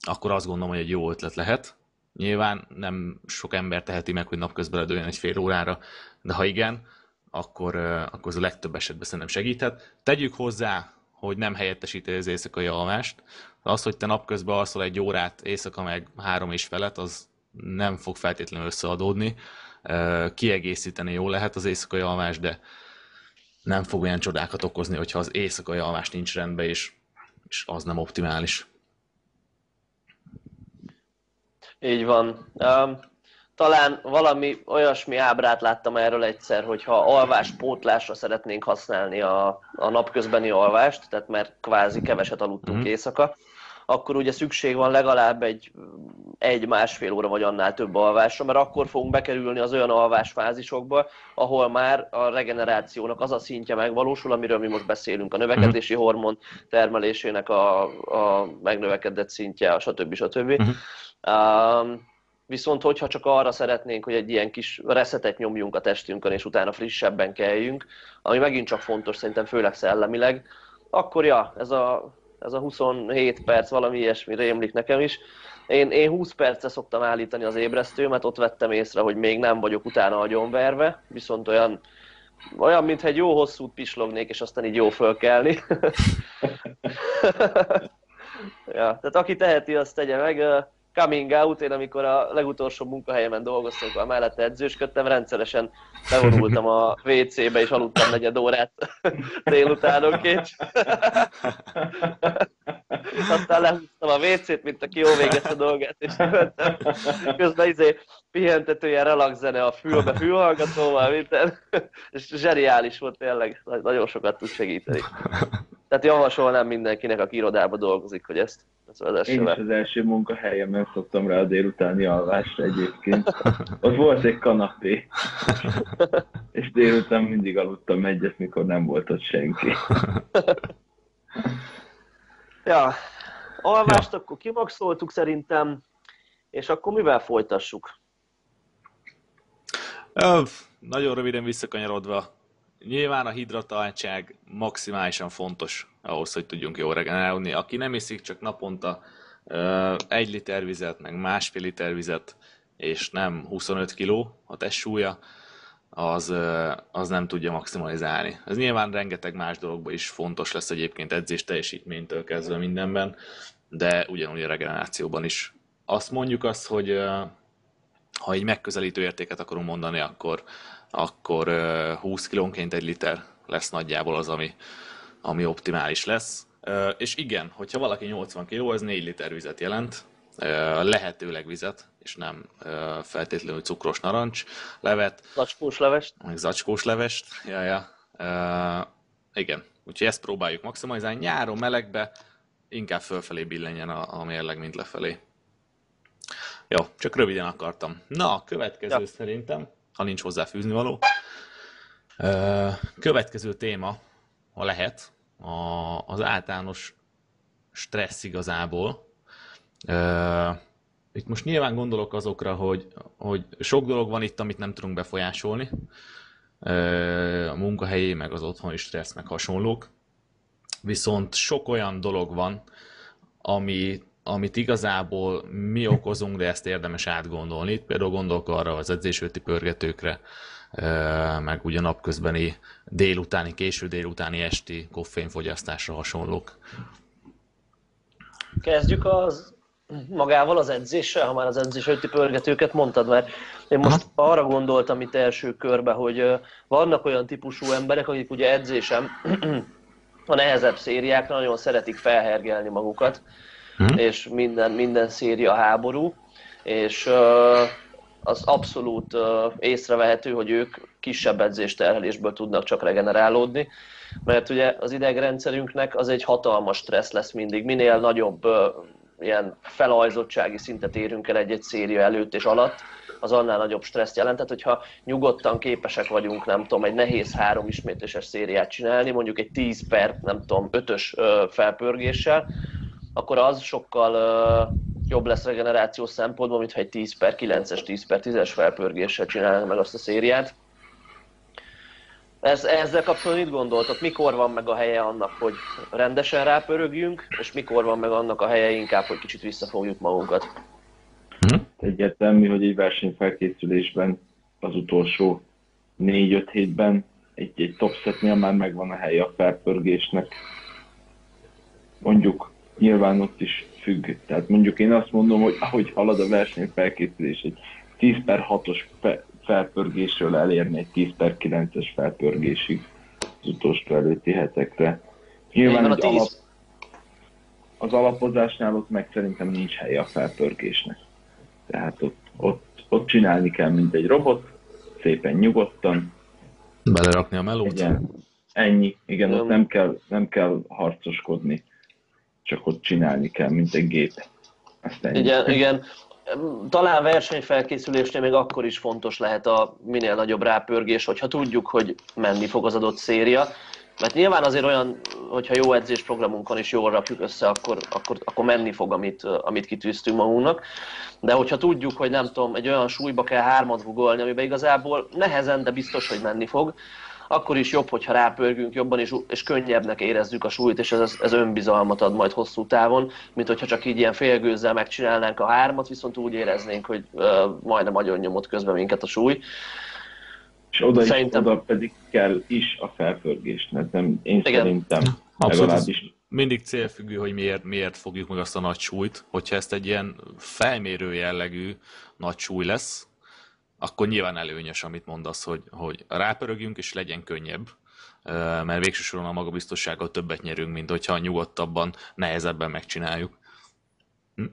akkor azt gondolom, hogy egy jó ötlet lehet. Nyilván nem sok ember teheti meg, hogy napközben ledőjön egy fél órára, de ha igen, akkor, akkor az a legtöbb esetben szerintem segíthet. Tegyük hozzá, hogy nem helyettesíti az éjszakai alvást. Az, hogy te napközben alszol egy órát, éjszaka meg három és felett, az nem fog feltétlenül összeadódni. Kiegészíteni jó lehet az éjszakai alvás, de nem fog olyan csodákat okozni, hogyha az éjszakai alvás nincs rendben, és, és az nem optimális. Így van. Talán valami olyasmi ábrát láttam erről egyszer, hogy ha alvás pótlásra szeretnénk használni a, a napközbeni alvást, tehát mert kvázi keveset aludtunk mm. éjszaka, akkor ugye szükség van legalább egy, egy másfél óra vagy annál több alvásra, mert akkor fogunk bekerülni az olyan alvásfázisokba, ahol már a regenerációnak az a szintje megvalósul, amiről mi most beszélünk, a növekedési uh-huh. hormon termelésének a, a megnövekedett szintje, stb. stb. Uh-huh. Um, Viszont hogyha csak arra szeretnénk, hogy egy ilyen kis reszetet nyomjunk a testünkön, és utána frissebben kelljünk, ami megint csak fontos szerintem, főleg szellemileg, akkor ja, ez a, ez a 27 perc, valami ilyesmi rémlik nekem is. Én, én 20 percre szoktam állítani az ébresztőmet, ott vettem észre, hogy még nem vagyok utána agyonverve, viszont olyan olyan, mintha egy jó hosszút pislognék, és aztán így jó fölkelni. ja, tehát aki teheti, azt tegye meg coming out, én amikor a legutolsó munkahelyemen dolgoztam, akkor mellette edzősködtem, rendszeresen bevonultam a WC-be, és aludtam negyed órát délutánonként. Aztán lehúztam a WC-t, mint aki jól végezte a dolgát, és mentem. Közben izé pihentetője, relax zene a fülbe, fülhallgatóval, minden. És zseniális volt tényleg, nagyon sokat tud segíteni. Tehát javasolnám mindenkinek, aki irodába dolgozik, hogy ezt ez Én is az első munkahelyemen szoktam rá a délutáni alvásra egyébként. Ott volt egy kanapé, és délután mindig aludtam egyet, mikor nem volt ott senki. ja, alvást ja. akkor kimaxoltuk szerintem, és akkor mivel folytassuk? nagyon röviden visszakanyarodva, nyilván a hidratáltság maximálisan fontos ahhoz, hogy tudjunk jól regenerálni. Aki nem iszik csak naponta egy liter vizet, meg másfél liter vizet, és nem 25 kg a testsúlya, az, az nem tudja maximalizálni. Ez nyilván rengeteg más dologban is fontos lesz egyébként edzés teljesítménytől kezdve mindenben, de ugyanúgy a regenerációban is. Azt mondjuk azt, hogy ha egy megközelítő értéket akarunk mondani, akkor, akkor 20 kilónként egy liter lesz nagyjából az, ami, ami optimális lesz. És igen, hogyha valaki 80 kg, az 4 liter vizet jelent, lehetőleg vizet, és nem feltétlenül cukros narancs levet. Zacskós levest. Meg zacskós levest, ja, ja. igen, úgyhogy ezt próbáljuk maximalizálni. Nyáron melegbe inkább fölfelé billenjen a, a mérleg, mint lefelé. Jó, csak röviden akartam. Na, a következő ja. szerintem, ha nincs hozzá fűzni való. Következő téma, ha lehet, az általános stressz igazából. Itt most nyilván gondolok azokra, hogy, hogy sok dolog van itt, amit nem tudunk befolyásolni. A munkahelyi, meg az otthoni stressz, meg hasonlók. Viszont sok olyan dolog van, ami amit igazából mi okozunk, de ezt érdemes átgondolni. Itt például gondolok arra az edzésőti pörgetőkre, meg ugye napközbeni délutáni, késő délutáni esti koffeinfogyasztásra hasonlók. Kezdjük az magával az edzéssel, ha már az edzésőti pörgetőket mondtad, mert én most Aha. arra gondoltam itt első körbe, hogy vannak olyan típusú emberek, akik ugye edzésem a nehezebb szériákra nagyon szeretik felhergelni magukat, hmm. és minden, minden széria háború, és az abszolút észrevehető, hogy ők kisebb edzésterhelésből tudnak csak regenerálódni, mert ugye az idegrendszerünknek az egy hatalmas stressz lesz mindig, minél nagyobb ilyen felajzottsági szintet érünk el egy-egy széria előtt és alatt, az annál nagyobb stresszt jelent. Tehát, hogyha nyugodtan képesek vagyunk, nem tudom, egy nehéz három ismétléses szériát csinálni, mondjuk egy 10 per, nem tudom, 5-ös felpörgéssel, akkor az sokkal uh, jobb lesz regeneráció szempontból, mint ha egy 10 per 9-es, 10 per 10-es felpörgéssel csinálnak meg azt a szériát. Ez, ezzel kapcsolatban mit gondoltok? Mikor van meg a helye annak, hogy rendesen rápörögjünk, és mikor van meg annak a helye inkább, hogy kicsit visszafogjuk magunkat? Hm? Egyértelmű, hogy egy versenyfelkészülésben az utolsó 4-5 hétben egy, egy top setnél már megvan a helye a felpörgésnek. Mondjuk nyilván ott is függ. Tehát mondjuk én azt mondom, hogy ahogy halad a verseny felkészülés, egy 10 per 6-os felpörgésről elérni egy 10 per 9-es felpörgésig az utolsó előtti hetekre. Nyilván egy alap, az alapozásnál ott meg szerintem nincs helye a felpörgésnek. Tehát ott, ott, ott csinálni kell, mint egy robot, szépen nyugodtan. Belerakni a melót? Igen, ennyi. Igen, ott nem kell, nem kell harcoskodni csak ott csinálni kell, mint egy gép. Igen, igen. Talán versenyfelkészülésnél még akkor is fontos lehet a minél nagyobb rápörgés, hogyha tudjuk, hogy menni fog az adott széria. Mert nyilván azért olyan, hogyha jó edzésprogramunk van és jól rakjuk össze, akkor, akkor, akkor menni fog, amit, amit kitűztünk magunknak. De hogyha tudjuk, hogy nem tudom, egy olyan súlyba kell hármat googolni, amiben igazából nehezen, de biztos, hogy menni fog, akkor is jobb, hogyha rápörgünk jobban, és, és könnyebbnek érezzük a súlyt, és ez, ez önbizalmat ad majd hosszú távon, mint hogyha csak így ilyen félgőzzel megcsinálnánk a hármat, viszont úgy éreznénk, hogy uh, majdnem nagyon nyomott közben minket a súly. És oda, szerintem... is, oda pedig kell is a felpörgés, mert nem, én Igen. szerintem Abszolút legalábbis mindig célfüggő, hogy miért, miért fogjuk meg azt a nagy súlyt. Hogyha ezt egy ilyen felmérő jellegű nagy súly lesz, akkor nyilván előnyös, amit mondasz, hogy, hogy rápörögjünk és legyen könnyebb, mert végső soron a magabiztossággal többet nyerünk, mint hogyha nyugodtabban, nehezebben megcsináljuk. Hm?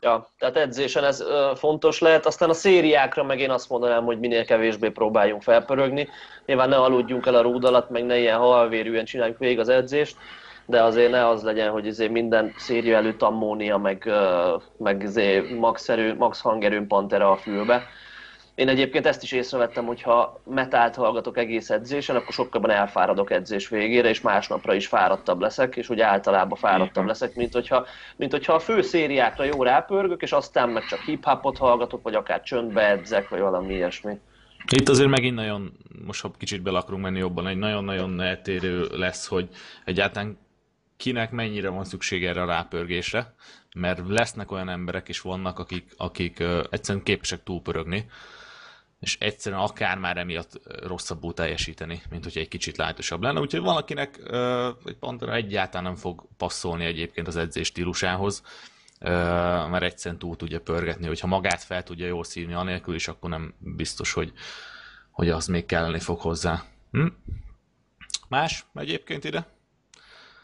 Ja, tehát edzésen ez ö, fontos lehet, aztán a szériákra meg én azt mondanám, hogy minél kevésbé próbáljunk felpörögni. Nyilván ne aludjunk el a rúd alatt, meg ne ilyen halvérűen csináljuk végig az edzést, de azért ne az legyen, hogy azért minden széria előtt ammónia, meg, meg azért max, erő, max hangerőn pantera a fülbe. Én egyébként ezt is észrevettem, hogy ha metált hallgatok egész edzésen, akkor sokkal elfáradok edzés végére, és másnapra is fáradtabb leszek, és úgy általában fáradtabb leszek, mint hogyha, mint hogyha a fő szériákra jó rápörgök, és aztán meg csak hip-hopot hallgatok, vagy akár csöndbe edzek, vagy valami ilyesmi. Itt azért megint nagyon, most ha kicsit bele akarunk menni jobban, egy nagyon-nagyon eltérő lesz, hogy egyáltalán kinek mennyire van szükség erre a rápörgésre, mert lesznek olyan emberek is vannak, akik, akik uh, egyszerűen képesek túlpörögni, és egyszerűen akár már emiatt rosszabbul teljesíteni, mint hogy egy kicsit lájtosabb lenne. Úgyhogy valakinek egy pontra egyáltalán nem fog passzolni egyébként az edzés stílusához, mert egyszerűen túl tudja pörgetni, hogyha magát fel tudja jól szívni anélkül is, akkor nem biztos, hogy, hogy az még kelleni fog hozzá. Hm? Más egyébként ide?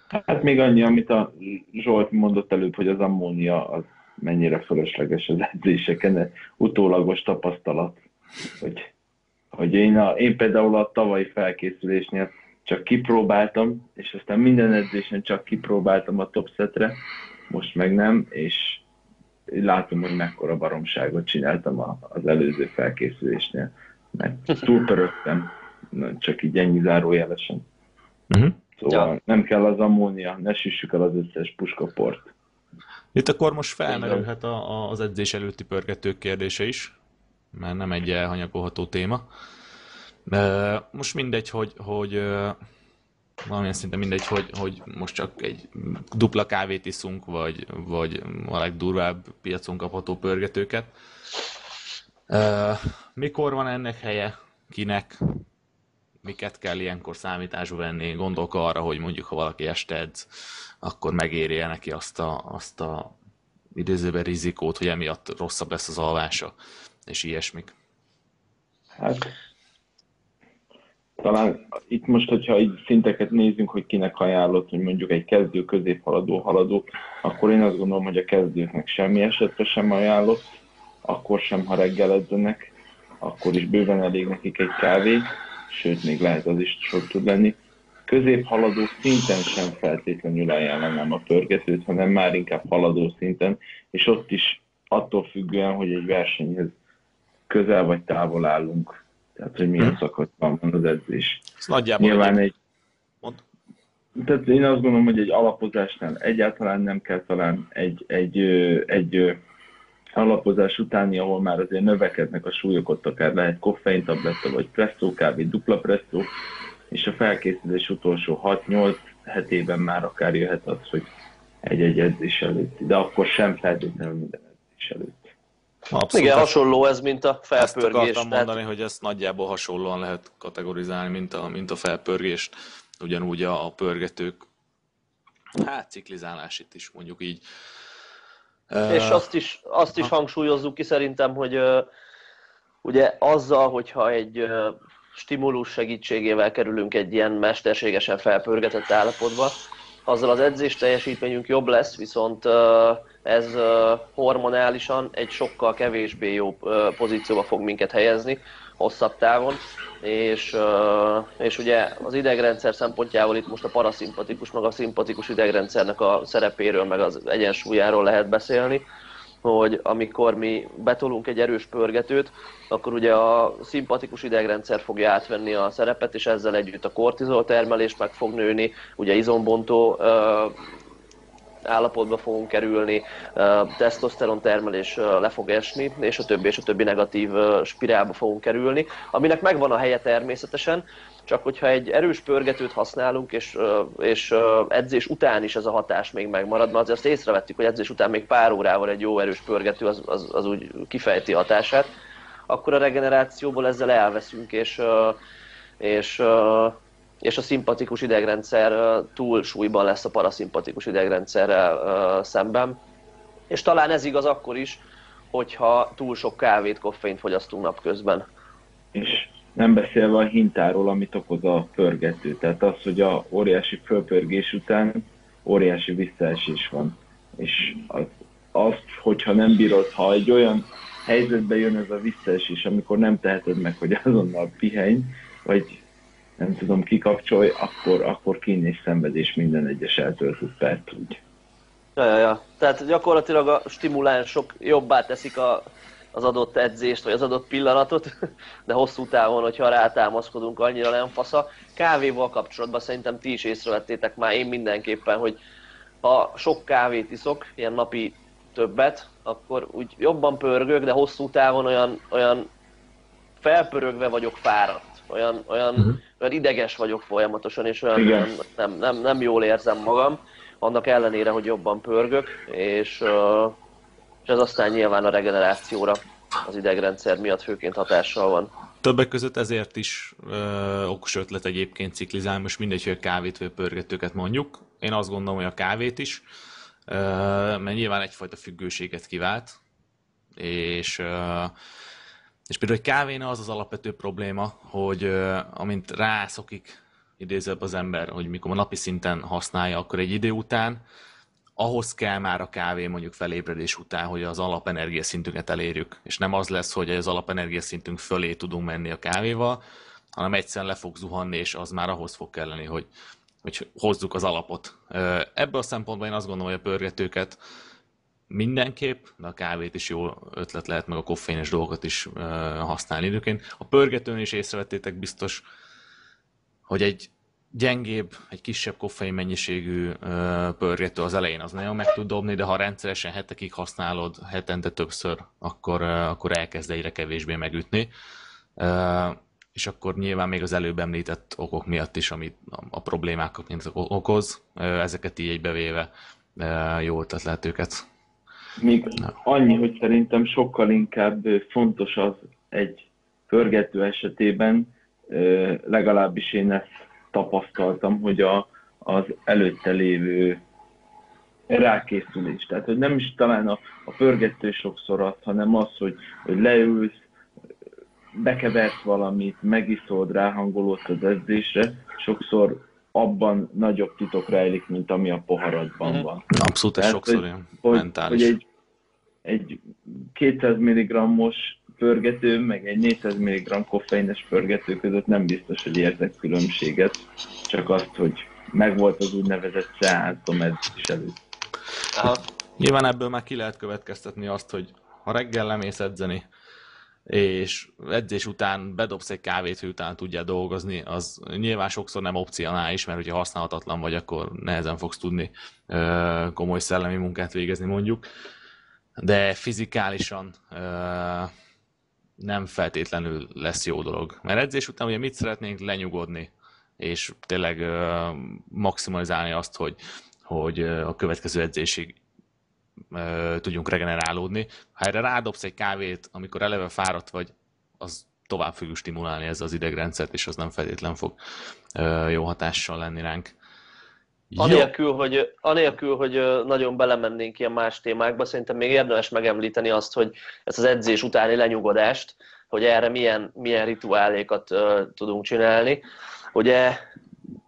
Hát még annyi, amit a Zsolt mondott előbb, hogy az ammónia az mennyire fölösleges az edzéseken, utólagos tapasztalat, hogy, hogy én, a, én például a tavalyi felkészülésnél csak kipróbáltam, és aztán minden edzésen csak kipróbáltam a top setre, most meg nem, és látom, hogy mekkora baromságot csináltam az előző felkészülésnél, mert túlpörögtem, csak így ennyi zárójelesen. Uh-huh. Szóval ja. nem kell az ammónia, ne süssük el az összes puskaport. Itt akkor most felmerülhet a, a, az edzés előtti pörgetők kérdése is, mert nem egy elhanyagolható téma. De most mindegy, hogy, hogy valamilyen szinte mindegy, hogy, hogy most csak egy dupla kávét iszunk, vagy, vagy a legdurvább piacon kapható pörgetőket. Mikor van ennek helye? Kinek? Miket kell ilyenkor számításba venni, gondolok arra, hogy mondjuk ha valaki este edz, akkor megérje neki azt a, azt a idézőben rizikót, hogy emiatt rosszabb lesz az alvása, és ilyesmik. Hát talán itt most, hogyha így szinteket nézzünk, hogy kinek ajánlott, hogy mondjuk egy kezdő, középhaladó, haladó, akkor én azt gondolom, hogy a kezdőknek semmi esetre sem ajánlott, akkor sem, ha reggel edzenek, akkor is bőven elég nekik egy kávé, sőt, még lehet az is sok tud lenni. Középhaladó szinten sem feltétlenül ajánlanám a pörgetőt, hanem már inkább haladó szinten, és ott is attól függően, hogy egy versenyhez közel vagy távol állunk, tehát hogy milyen hmm. szakaszban van az edzés. Ez nagyjából Nyilván egy, Mond. tehát én azt gondolom, hogy egy alapozásnál egyáltalán nem kell talán egy, egy, egy, egy alapozás utáni, ahol már azért növekednek a súlyok, ott akár lehet koffeintabletta, vagy presszó kávé, dupla presszó, és a felkészülés utolsó 6-8 hetében már akár jöhet az, hogy egy-egy edzés előtt, de akkor sem feltétlenül minden edzés előtt. Abszolút. Igen, hasonló ez, mint a felpörgés. Ezt akartam tehát... mondani, hogy ezt nagyjából hasonlóan lehet kategorizálni, mint a, mint a felpörgést. Ugyanúgy a, a pörgetők, hát ciklizálás itt is mondjuk így és azt is, azt is hangsúlyozzuk ki szerintem, hogy ugye azzal, hogyha egy stimulus segítségével kerülünk egy ilyen mesterségesen felpörgetett állapotba, azzal az edzés teljesítményünk jobb lesz, viszont ez hormonálisan egy sokkal kevésbé jó pozícióba fog minket helyezni hosszabb távon, és, és ugye az idegrendszer szempontjából itt most a paraszimpatikus, meg a szimpatikus idegrendszernek a szerepéről, meg az egyensúlyáról lehet beszélni, hogy amikor mi betolunk egy erős pörgetőt, akkor ugye a szimpatikus idegrendszer fogja átvenni a szerepet, és ezzel együtt a kortizol termelés meg fog nőni, ugye izombontó állapotba fogunk kerülni, tesztoszteron termelés le fog esni, és a többi és a többi negatív spirálba fogunk kerülni, aminek megvan a helye természetesen, csak hogyha egy erős pörgetőt használunk, és, és edzés után is ez a hatás még megmarad, mert azért azt észrevettük, hogy edzés után még pár órával egy jó erős pörgető az, az, az úgy kifejti hatását, akkor a regenerációból ezzel elveszünk, és, és, és a szimpatikus idegrendszer túlsúlyban lesz a paraszimpatikus idegrendszerrel szemben. És talán ez igaz akkor is, hogyha túl sok kávét, koffeint fogyasztunk napközben. És nem beszélve a hintáról, amit okoz a pörgető. Tehát az, hogy a óriási fölpörgés után óriási visszaesés van. És az, azt, hogyha nem bírod, ha egy olyan helyzetbe jön ez a visszaesés, amikor nem teheted meg, hogy azonnal pihenj, vagy nem tudom, kikapcsolj, akkor, akkor kín és szenvedés minden egyes eltöltött perc úgy. Ja, ja, ja. Tehát gyakorlatilag a stimulánsok jobbá teszik a, az adott edzést, vagy az adott pillanatot, de hosszú távon, hogyha rátámaszkodunk, annyira nem fasza. Kávéval kapcsolatban szerintem ti is észrevettétek már, én mindenképpen, hogy ha sok kávét iszok, ilyen napi többet, akkor úgy jobban pörgök, de hosszú távon olyan, olyan felpörögve vagyok fáradt. Olyan, olyan, uh-huh. olyan ideges vagyok folyamatosan, és olyan, olyan nem, nem, nem jól érzem magam, annak ellenére, hogy jobban pörgök, és, és ez aztán nyilván a regenerációra az idegrendszer miatt főként hatással van. Többek között ezért is ö, okos ötlet egyébként ciklizálni, most mindegy, hogy a kávét vagy a pörgetőket mondjuk. Én azt gondolom, hogy a kávét is, ö, mert nyilván egyfajta függőséget kivált, és, ö, és például egy kávéna az az alapvető probléma, hogy amint rászokik idézőbb az ember, hogy mikor a napi szinten használja, akkor egy idő után ahhoz kell már a kávé mondjuk felébredés után, hogy az alapenergiaszintünket elérjük. És nem az lesz, hogy az alapenergiaszintünk fölé tudunk menni a kávéval, hanem egyszerűen le fog zuhanni, és az már ahhoz fog kelleni, hogy, hogy hozzuk az alapot. Ebből a szempontból én azt gondolom, hogy a pörgetőket mindenképp, de a kávét is jó ötlet lehet, meg a koffeines dolgokat is használni időként. A pörgetőn is észrevettétek biztos, hogy egy gyengébb, egy kisebb koffein mennyiségű pörgető az elején az nagyon meg tud dobni, de ha rendszeresen hetekig használod, hetente többször, akkor, akkor elkezd egyre kevésbé megütni. És akkor nyilván még az előbb említett okok miatt is, amit a problémákat mint okoz, ezeket így egybevéve jó ötlet lehet őket. Még annyi, hogy szerintem sokkal inkább fontos az egy pörgető esetében, legalábbis én ezt tapasztaltam, hogy a, az előtte lévő rákészülés. Tehát, hogy nem is talán a, a pörgető sokszor az, hanem az, hogy, hogy leülsz, bekeversz valamit, megiszod, ráhangolódsz az edzésre, sokszor abban nagyobb titok rejlik, mint ami a poharadban mhm. van. Abszolút, ez sokszor hogy, hogy, mentális. Hogy egy, egy 200 mg-os pörgető, meg egy 400 mg koffeines pörgető között nem biztos, hogy érzek különbséget, csak azt, hogy megvolt az úgynevezett seánszom edzés előtt. Nyilván ebből már ki lehet következtetni azt, hogy ha reggel lemész edzeni, és edzés után bedobsz egy kávét, hogy utána tudjál dolgozni, az nyilván sokszor nem opcionális, mert hogyha használhatatlan vagy, akkor nehezen fogsz tudni komoly szellemi munkát végezni mondjuk. De fizikálisan nem feltétlenül lesz jó dolog. Mert edzés után ugye mit szeretnénk lenyugodni, és tényleg maximalizálni azt, hogy, hogy a következő edzésig tudjunk regenerálódni. Ha erre rádobsz egy kávét, amikor eleve fáradt vagy, az tovább fogjuk stimulálni ez az idegrendszert, és az nem feltétlen fog jó hatással lenni ránk. Anélkül hogy, anélkül, hogy nagyon belemennénk ilyen más témákba, szerintem még érdemes megemlíteni azt, hogy ezt az edzés utáni lenyugodást, hogy erre milyen, milyen rituálékat tudunk csinálni. Ugye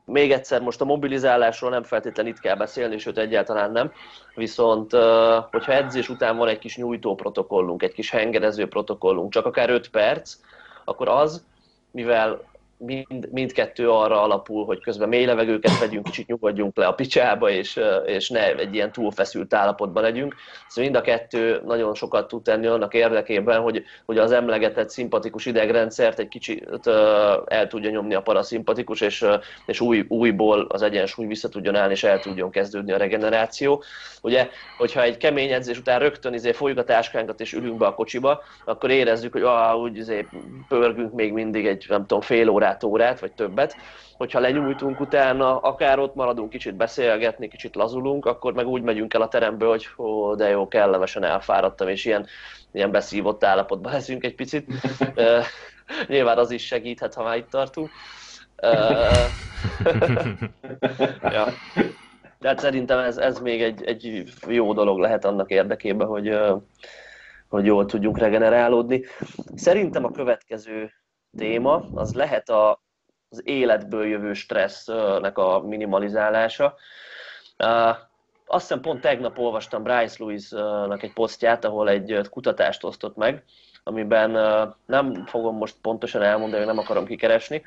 még egyszer most a mobilizálásról nem feltétlenül itt kell beszélni, sőt egyáltalán nem, viszont hogyha edzés után van egy kis nyújtó protokollunk, egy kis hengerező protokollunk, csak akár 5 perc, akkor az, mivel mind, mindkettő arra alapul, hogy közben mély levegőket vegyünk, kicsit nyugodjunk le a picsába, és, és ne egy ilyen túlfeszült állapotban legyünk. Szóval mind a kettő nagyon sokat tud tenni annak érdekében, hogy, hogy az emlegetett szimpatikus idegrendszert egy kicsit el tudja nyomni a paraszimpatikus, és, és új, újból az egyensúly vissza tudjon állni, és el tudjon kezdődni a regeneráció. Ugye, hogyha egy kemény edzés után rögtön izé folyjuk a táskánkat, és ülünk be a kocsiba, akkor érezzük, hogy ah, úgy izé, pörgünk még mindig egy, nem tudom, fél órát órát, órát, vagy többet. Hogyha lenyújtunk utána, akár ott maradunk kicsit beszélgetni, kicsit lazulunk, akkor meg úgy megyünk el a teremből, hogy ó, de jó, kellemesen elfáradtam, és ilyen, ilyen beszívott állapotban leszünk egy picit. Nyilván az is segíthet, ha már itt tartunk. ja. De hát szerintem ez, ez még egy, egy jó dolog lehet annak érdekében, hogy, hogy jól tudjunk regenerálódni. Szerintem a következő téma az lehet a, az életből jövő stressznek a minimalizálása. Azt hiszem pont tegnap olvastam Bryce Lewis-nak egy posztját, ahol egy kutatást osztott meg, amiben nem fogom most pontosan elmondani, nem akarom kikeresni,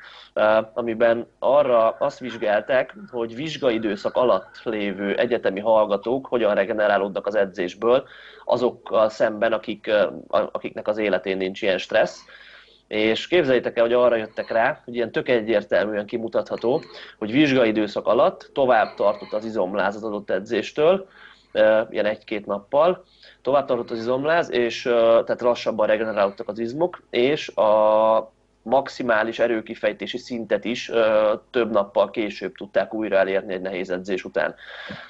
amiben arra azt vizsgálták, hogy vizsgaidőszak alatt lévő egyetemi hallgatók hogyan regenerálódnak az edzésből azokkal szemben, akik, akiknek az életén nincs ilyen stressz. És képzeljétek el, hogy arra jöttek rá, hogy ilyen tök egyértelműen kimutatható, hogy vizsgaidőszak alatt tovább tartott az izomláz az adott edzéstől, ilyen egy-két nappal, tovább tartott az izomláz, és tehát lassabban regenerálódtak az izmok, és a maximális erőkifejtési szintet is ö, több nappal később tudták újra elérni egy nehéz edzés után.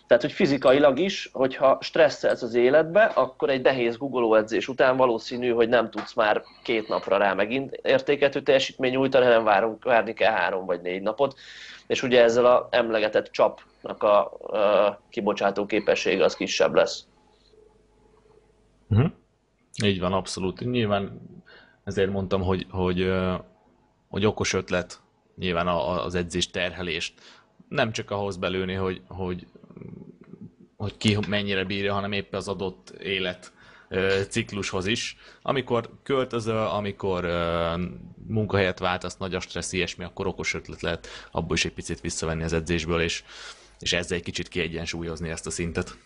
Tehát, hogy fizikailag is, hogyha stresszelsz az életbe, akkor egy nehéz googoló edzés után valószínű, hogy nem tudsz már két napra rá megint értékelhető teljesítmény nyújtani, hanem várunk, várni kell három vagy négy napot. És ugye ezzel a emlegetett csapnak a, a kibocsátó képessége az kisebb lesz. Uh-huh. Így van, abszolút. Nyilván ezért mondtam, hogy, hogy, hogy okos ötlet nyilván az edzés terhelést. Nem csak ahhoz belőni, hogy, hogy, hogy ki mennyire bírja, hanem éppen az adott élet ciklushoz is. Amikor költözöl, amikor munkahelyet váltasz, nagy a stressz, ilyesmi, akkor okos ötlet lehet abból is egy picit visszavenni az edzésből, és, és ezzel egy kicsit kiegyensúlyozni ezt a szintet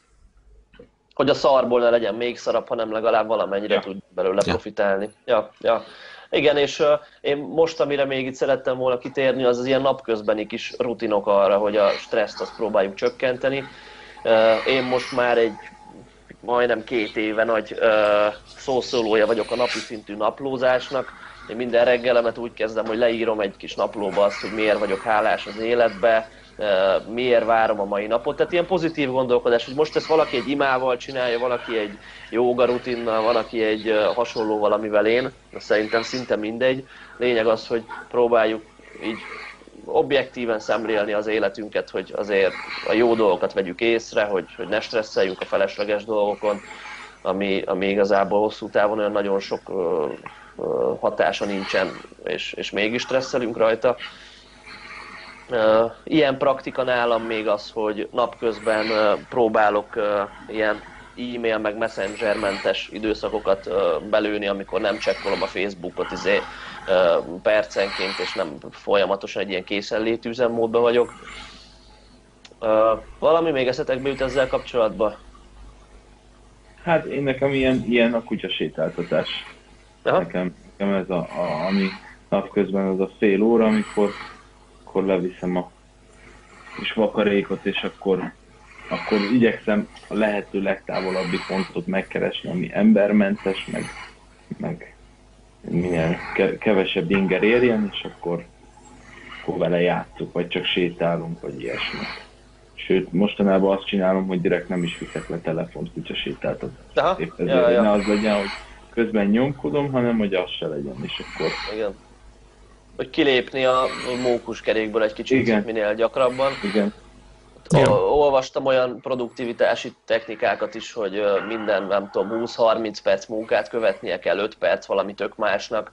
hogy a szarból ne legyen még szarabb, hanem legalább valamennyire ja. tud belőle ja. profitálni. Ja, ja. Igen, és uh, én most, amire még itt szerettem volna kitérni, az az ilyen napközbeni kis rutinok arra, hogy a stresszt azt próbáljuk csökkenteni. Uh, én most már egy majdnem két éve nagy uh, szószólója vagyok a napi szintű naplózásnak. Én minden reggelemet úgy kezdem, hogy leírom egy kis naplóba azt, hogy miért vagyok hálás az életbe, miért várom a mai napot. Tehát ilyen pozitív gondolkodás, hogy most ezt valaki egy imával csinálja, valaki egy jóga rutinnal, valaki egy hasonló valamivel én, szerintem szinte mindegy. Lényeg az, hogy próbáljuk így objektíven szemlélni az életünket, hogy azért a jó dolgokat vegyük észre, hogy, hogy ne stresszeljünk a felesleges dolgokon, ami, ami igazából hosszú távon olyan nagyon sok ö, ö, hatása nincsen, és, és mégis stresszelünk rajta. Ilyen praktika nálam még az, hogy napközben próbálok ilyen e-mail meg messenger mentes időszakokat belőni, amikor nem csekkolom a Facebookot izé, percenként, és nem folyamatosan egy ilyen készenlétű üzemmódban vagyok. Valami még eszetekbe jut ezzel kapcsolatban? Hát én nekem ilyen, ilyen a kutyasétáltatás. Nekem, nekem ez a, a, ami napközben az a fél óra, amikor akkor leviszem a kis vakarékot, és akkor, akkor igyekszem a lehető legtávolabbi pontot megkeresni, ami embermentes, meg, meg minél kevesebb inger érjen, és akkor, akkor vele játszunk, vagy csak sétálunk, vagy ilyesmi. Sőt, mostanában azt csinálom, hogy direkt nem is viszek le telefont kutya sétáltatást. Épp ezért ja, ja. ne az legyen, hogy közben nyomkodom, hanem hogy az se legyen, és akkor Igen hogy kilépni a mókuskerékből egy kicsit Igen. minél gyakrabban. Igen. Olvastam olyan produktivitási technikákat is, hogy minden, nem tudom, 20-30 perc munkát követnie kell, 5 perc valami tök másnak,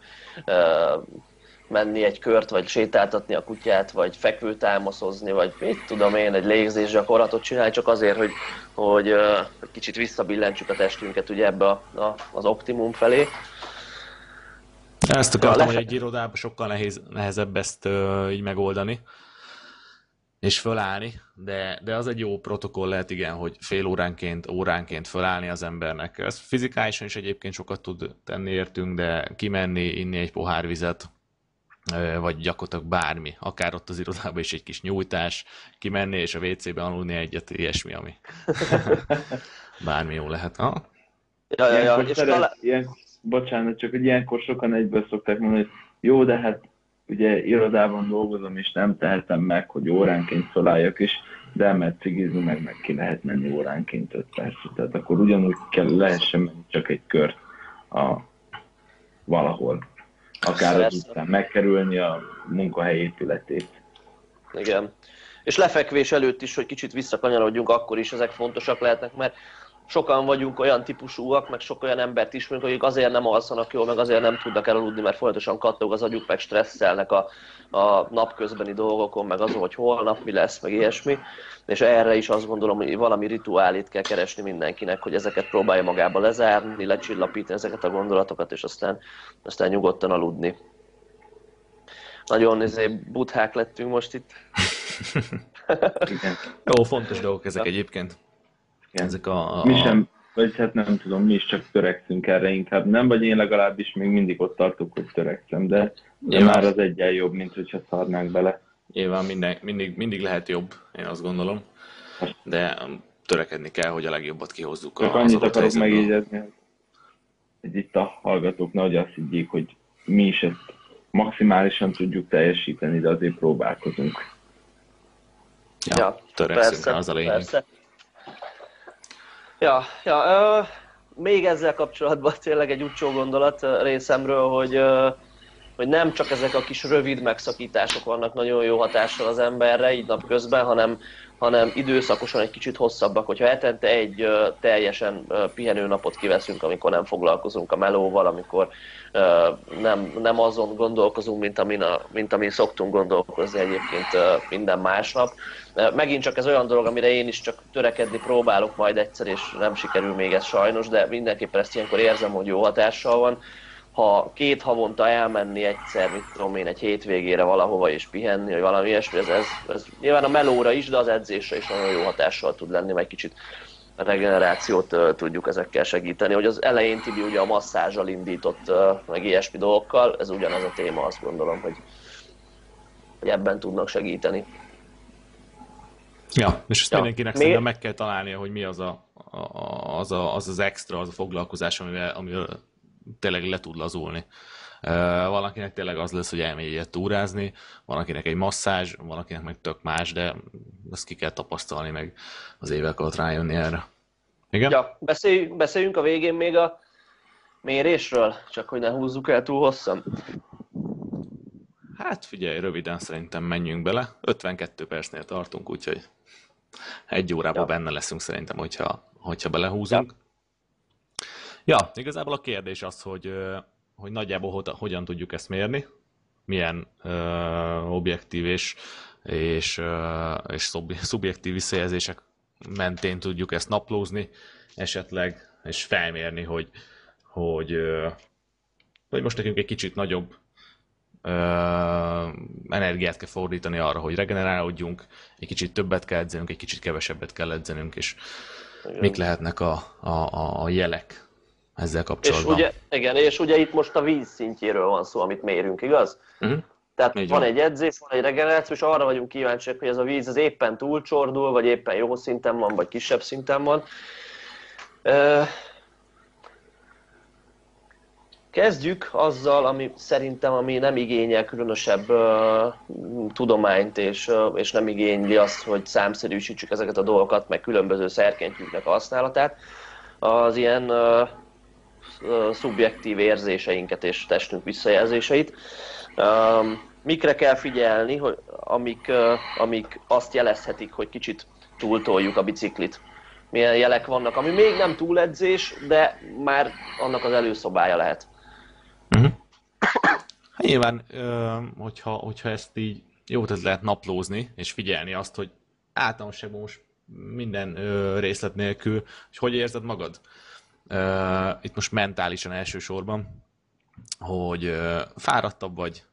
menni egy kört, vagy sétáltatni a kutyát, vagy fekvőtámaszozni, vagy mit tudom én, egy légzés gyakorlatot csinálni, csak azért, hogy, hogy, hogy kicsit visszabillentsük a testünket ugye ebbe a, a, az optimum felé. Ezt akartam, hogy egy irodában sokkal nehéz, nehezebb ezt uh, így megoldani és fölállni, de, de az egy jó protokoll lehet, igen, hogy fél óránként, óránként fölállni az embernek. Ez fizikálisan is egyébként sokat tud tenni értünk, de kimenni, inni egy pohár vizet, vagy gyakorlatilag bármi, akár ott az irodában is egy kis nyújtás, kimenni és a WC-be aludni egyet, ilyesmi, ami bármi jó lehet. Ha? Ja, ja, ja. És talán... ilyen, bocsánat, csak hogy ilyenkor sokan egyből szokták mondani, hogy jó, de hát ugye irodában dolgozom, és nem tehetem meg, hogy óránként felálljak, és de elmehet cigizni, meg, meg ki lehet menni óránként 5 perc. Tehát akkor ugyanúgy kell, lehessen menni csak egy kört a, valahol. Akár az után megkerülni a munkahely épületét. Igen. És lefekvés előtt is, hogy kicsit visszakanyarodjunk, akkor is ezek fontosak lehetnek, mert sokan vagyunk olyan típusúak, meg sok olyan embert ismerünk, akik azért nem alszanak jól, meg azért nem tudnak elaludni, mert folyamatosan kattog az agyuk, meg stresszelnek a, a napközbeni dolgokon, meg azon, hogy holnap mi lesz, meg ilyesmi. És erre is azt gondolom, hogy valami rituálét kell keresni mindenkinek, hogy ezeket próbálja magába lezárni, lecsillapítani ezeket a gondolatokat, és aztán, aztán nyugodtan aludni. Nagyon izé, buthák lettünk most itt. Igen. Jó, fontos dolgok ezek egyébként. Igen. Ezek a, a... Mi sem, vagy hát nem tudom, mi is csak törekszünk erre inkább. Nem, vagy én legalábbis még mindig ott tartok, hogy törekszem, de, de már az egyen jobb, mint hogyha szarnánk bele. Nyilván minden, mindig, mindig lehet jobb, én azt gondolom, de törekedni kell, hogy a legjobbat kihozzuk Csak annyit akarok megjegyezni, hogy itt a hallgatók hogy azt higgyék, hogy mi is ezt maximálisan tudjuk teljesíteni, de azért próbálkozunk. Ja, ja törekszünk persze, az a lényeg. Persze. Ja, ja ö, még ezzel kapcsolatban tényleg egy utcsó gondolat részemről, hogy hogy nem csak ezek a kis rövid megszakítások vannak nagyon jó hatással az emberre így napközben, hanem, hanem időszakosan egy kicsit hosszabbak. Hogyha hetente egy teljesen pihenő napot kiveszünk, amikor nem foglalkozunk a melóval, amikor nem, nem azon gondolkozunk, mint amin, a, mint amin szoktunk gondolkozni egyébként minden másnap. Megint csak ez olyan dolog, amire én is csak törekedni próbálok majd egyszer, és nem sikerül még ez sajnos, de mindenképpen ezt ilyenkor érzem, hogy jó hatással van ha két havonta elmenni egyszer, mit tudom én, egy hétvégére valahova és pihenni, vagy valami ilyesmi, ez, ez, ez nyilván a melóra is, de az edzésre is nagyon jó hatással tud lenni, meg kicsit a regenerációt uh, tudjuk ezekkel segíteni. Hogy az elején Tibi ugye a masszázsal indított, uh, meg ilyesmi dolgokkal, ez ugyanaz a téma, azt gondolom, hogy, hogy ebben tudnak segíteni. Ja, és ezt ja. mindenkinek szerintem meg kell találnia, hogy mi az a, a, az, a, az az extra, az a foglalkozás, amivel, amivel tényleg le tud lazulni. Valakinek tényleg az lesz, hogy elmegy egyet túrázni, valakinek egy masszázs, valakinek meg tök más, de ezt ki kell tapasztalni, meg az évek alatt rájönni erre. Igen? Ja, beszéljünk, beszéljünk a végén még a mérésről, csak hogy ne húzzuk el túl hosszan. Hát figyelj, röviden szerintem menjünk bele. 52 percnél tartunk, úgyhogy egy órában ja. benne leszünk szerintem, hogyha, hogyha belehúzunk. Ja. Ja, igazából a kérdés az, hogy, hogy nagyjából hogyan tudjuk ezt mérni, milyen uh, objektív és, és, uh, és szubjektív visszajelzések mentén tudjuk ezt naplózni esetleg, és felmérni, hogy, hogy, uh, hogy most nekünk egy kicsit nagyobb uh, energiát kell fordítani arra, hogy regenerálódjunk, egy kicsit többet kell edzenünk, egy kicsit kevesebbet kell edzenünk, és Igen. mik lehetnek a, a, a jelek ezzel kapcsolatban. És ugye, igen, és ugye itt most a víz szintjéről van szó, amit mérünk, igaz? Uh-huh. Tehát Így van, van egy edzés, van egy regeneráció, és arra vagyunk kíváncsiak, hogy ez a víz az éppen túlcsordul, vagy éppen jó szinten van, vagy kisebb szinten van. Kezdjük azzal, ami szerintem ami nem igényel különösebb uh, tudományt, és, uh, és nem igényli azt, hogy számszerűsítsük ezeket a dolgokat, meg különböző szerkentyűknek a használatát. Az ilyen uh, szubjektív érzéseinket és testünk visszajelzéseit. Mikre kell figyelni, hogy amik, amik azt jelezhetik, hogy kicsit túltoljuk a biciklit? Milyen jelek vannak, ami még nem túledzés, de már annak az előszobája lehet. Uh-huh. Hát nyilván, hogyha, hogyha ezt így jó tehát lehet naplózni, és figyelni azt, hogy általánosságban most minden részlet nélkül, hogy hogy érzed magad itt most mentálisan elsősorban, hogy fáradtabb vagy,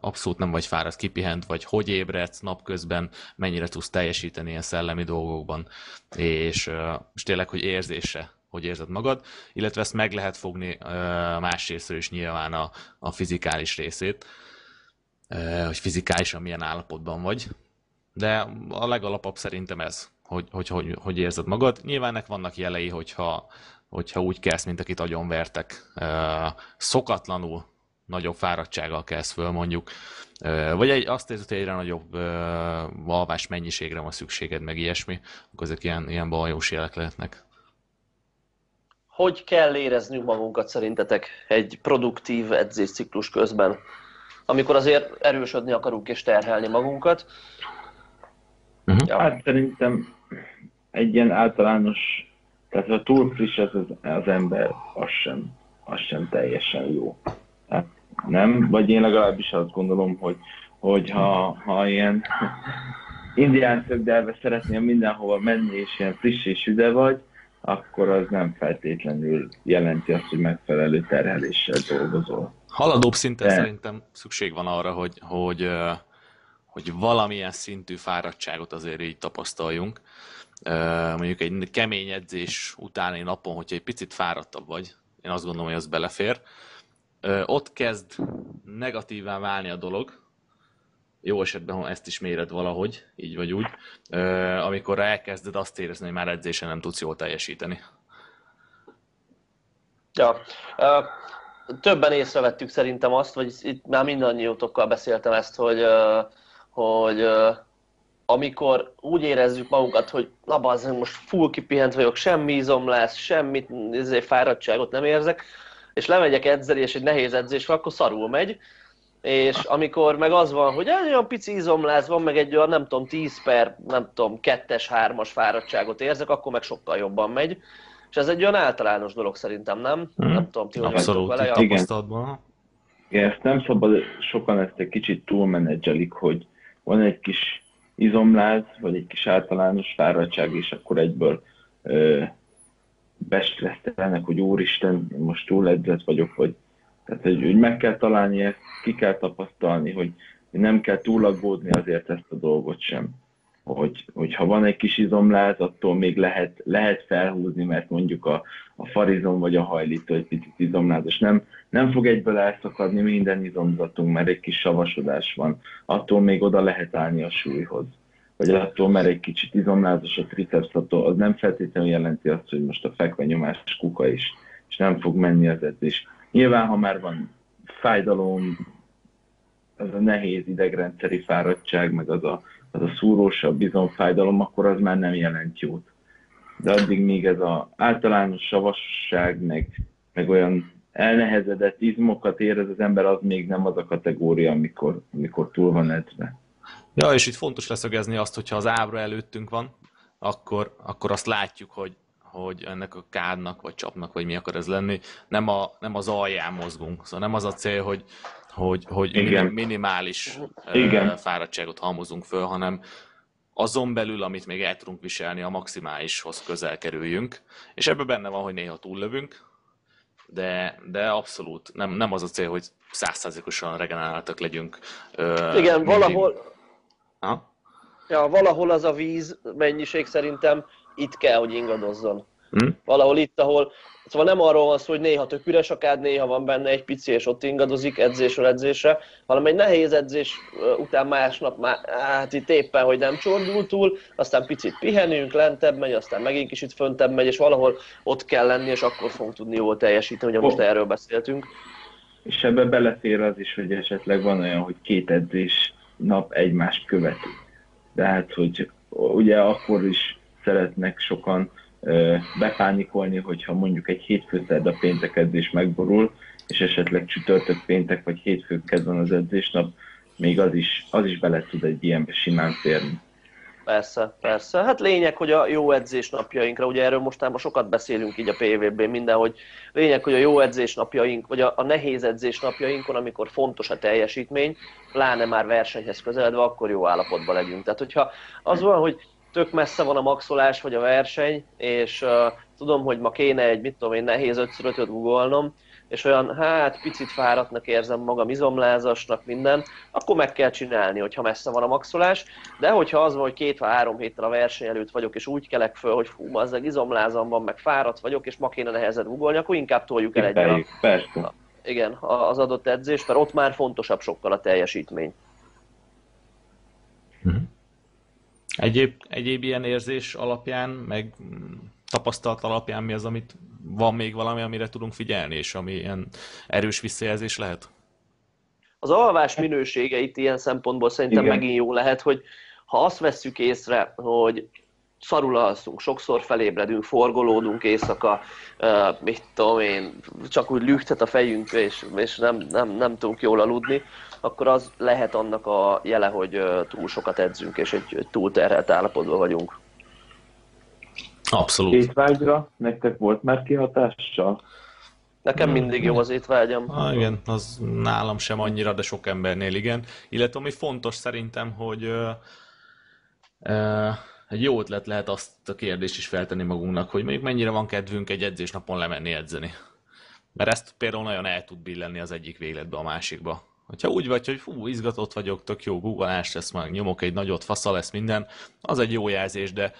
abszolút nem vagy fáradt, kipihent, vagy hogy ébredsz napközben, mennyire tudsz teljesíteni ilyen szellemi dolgokban, és, és tényleg, hogy érzése, hogy érzed magad, illetve ezt meg lehet fogni uh, másrésztről is nyilván a, a fizikális részét, hogy fizikálisan milyen állapotban vagy, de a legalapabb szerintem ez, hogy, hogy, hogy, hogy érzed magad. Nyilván ennek vannak jelei, hogyha, hogyha úgy kezd, mint akit vertek. Szokatlanul nagyobb fáradtsággal kezd föl mondjuk, vagy egy, azt érzed, hogy egyre nagyobb alvás mennyiségre van szükséged, meg ilyesmi, akkor ezek ilyen, ilyen bajós jelek lehetnek. Hogy kell éreznünk magunkat szerintetek egy produktív edzésciklus közben, amikor azért erősödni akarunk és terhelni magunkat? Uh-huh. Ja. Hát szerintem egy ilyen általános, tehát ha túl friss az, az ember, az sem, az sem teljesen jó. Hát nem, vagy én legalábbis azt gondolom, hogy, hogy ha, ha ilyen indián szögdelve szeretnél mindenhova menni, és ilyen friss és üde vagy, akkor az nem feltétlenül jelenti azt, hogy megfelelő terheléssel dolgozol. Haladóbb szinten De... szerintem szükség van arra, hogy, hogy, hogy valamilyen szintű fáradtságot azért így tapasztaljunk. Mondjuk egy kemény edzés utáni napon, hogyha egy picit fáradtabb vagy, én azt gondolom, hogy az belefér, ott kezd negatívá válni a dolog, jó esetben ha ezt is méred valahogy, így vagy úgy, amikor elkezded azt érezni, hogy már edzésen nem tudsz jól teljesíteni. Ja, többen észrevettük szerintem azt, vagy itt már mindannyiótokkal beszéltem ezt, hogy, hogy amikor úgy érezzük magunkat, hogy na bazzeg, most full kipihent vagyok, semmi izom lesz, semmit, ezért fáradtságot nem érzek, és lemegyek edzeni, és egy nehéz edzés van, akkor szarul megy, és amikor meg az van, hogy egy olyan pici izom lesz, van meg egy olyan, nem tudom, 10 per, nem tudom, kettes, hármas fáradtságot érzek, akkor meg sokkal jobban megy. És ez egy olyan általános dolog szerintem, nem? Hmm. Nem tudom, ti hogy Abszolút, vele, igen. igen. ezt nem szabad, sokan ezt egy kicsit túlmenedzselik, hogy van egy kis izomláz, vagy egy kis általános fáradtság, és akkor egyből ö, bestresztelnek, hogy úristen, most túl edzett vagyok, vagy tehát, hogy, hogy meg kell találni ezt, ki kell tapasztalni, hogy nem kell túlaggódni azért ezt a dolgot sem. Hogy, hogy ha van egy kis izomláz, attól még lehet, lehet felhúzni, mert mondjuk a, a farizom vagy a hajlító egy picit izomlázos. Nem, nem fog egyből elszakadni minden izomzatunk, mert egy kis savasodás van. Attól még oda lehet állni a súlyhoz. Vagy attól, mert egy kicsit izomlázos a triceps, attól az nem feltétlenül jelenti azt, hogy most a fekvenyomás kuka is, és nem fog menni az edzés Nyilván, ha már van fájdalom, az a nehéz idegrendszeri fáradtság, meg az a, az a szúrósabb bizonfájdalom, akkor az már nem jelent jót. De addig még ez az általános savasság, meg, meg olyan elnehezedett izmokat érez az ember, az még nem az a kategória, amikor, amikor túl van edzve. Ja, és itt fontos leszögezni azt, hogyha az ábra előttünk van, akkor, akkor azt látjuk, hogy hogy ennek a kádnak, vagy csapnak, vagy mi akar ez lenni, nem, a, nem az alján mozgunk. Szóval nem az a cél, hogy, hogy, hogy Igen. minimális Igen. fáradtságot halmozunk föl, hanem azon belül, amit még el tudunk viselni, a maximálishoz közel kerüljünk. És ebben benne van, hogy néha túllövünk, de, de abszolút nem, nem az a cél, hogy százszázalékosan regeneráltak legyünk. Igen, valahol, ha? ja, valahol az a víz mennyiség szerintem itt kell, hogy ingadozzon. Hmm. Valahol itt, ahol, szóval nem arról van szó, hogy néha tök üres a kád, néha van benne egy pici, és ott ingadozik edzésről edzésre, hanem egy nehéz edzés után másnap már, hát itt éppen, hogy nem csordul túl, aztán picit pihenünk, lentebb megy, aztán megint kicsit föntebb megy, és valahol ott kell lenni, és akkor fogunk tudni jól teljesíteni, ugye most oh. erről beszéltünk. És ebbe belefér az is, hogy esetleg van olyan, hogy két edzés nap egymást követi. De hát, hogy ugye akkor is szeretnek sokan bepánikolni, hogyha mondjuk egy hétfő szerda péntek edzés megborul, és esetleg csütörtök péntek vagy hétfő kezd az edzésnap, még az is, az is bele tud egy ilyenbe simán férni. Persze, persze. Hát lényeg, hogy a jó edzés napjainkra, ugye erről mostában sokat beszélünk így a PVB-ben minden, hogy lényeg, hogy a jó edzés napjaink, vagy a, a nehéz edzés napjainkon, amikor fontos a teljesítmény, pláne már versenyhez közeledve, akkor jó állapotban legyünk. Tehát, hogyha az van, hogy tök messze van a maxolás vagy a verseny, és uh, tudom, hogy ma kéne egy, mit tudom én, nehéz 5 5 googolnom, és olyan, hát picit fáradtnak érzem magam, izomlázasnak, minden, akkor meg kell csinálni, hogyha messze van a maxolás, de hogyha az van, hogy két vagy három héttel a verseny előtt vagyok, és úgy kelek föl, hogy fú, az egy izomlázam van, meg fáradt vagyok, és ma kéne nehezed googolni, akkor inkább toljuk el egy a, igen, az adott edzést, mert ott már fontosabb sokkal a teljesítmény. Mm-hmm. Egyéb, egyéb ilyen érzés alapján, meg tapasztalat alapján mi az, amit van még valami, amire tudunk figyelni, és ami ilyen erős visszajelzés lehet? Az alvás minősége itt ilyen szempontból szerintem Igen. megint jó lehet, hogy ha azt vesszük észre, hogy szarul alszunk, sokszor felébredünk, forgolódunk éjszaka, uh, mit tudom én, csak úgy lügtet a fejünk, és, és nem, nem, nem tudunk jól aludni, akkor az lehet annak a jele, hogy túl sokat edzünk, és egy, egy túl terhelt állapotban vagyunk. Abszolút. Étvágyra nektek volt már kihatással? Nekem mindig jó az étvágyam. Ah, igen, az nálam sem annyira, de sok embernél igen. Illetve ami fontos szerintem, hogy uh, uh, egy jó ötlet lehet azt a kérdést is feltenni magunknak, hogy mondjuk mennyire van kedvünk egy edzésnapon lemenni edzeni. Mert ezt például nagyon el tud billenni az egyik végletbe a másikba. Hogyha úgy vagy, hogy fú, izgatott vagyok, tök jó googleás lesz, meg nyomok egy nagyot, fasza lesz minden, az egy jó jelzés, de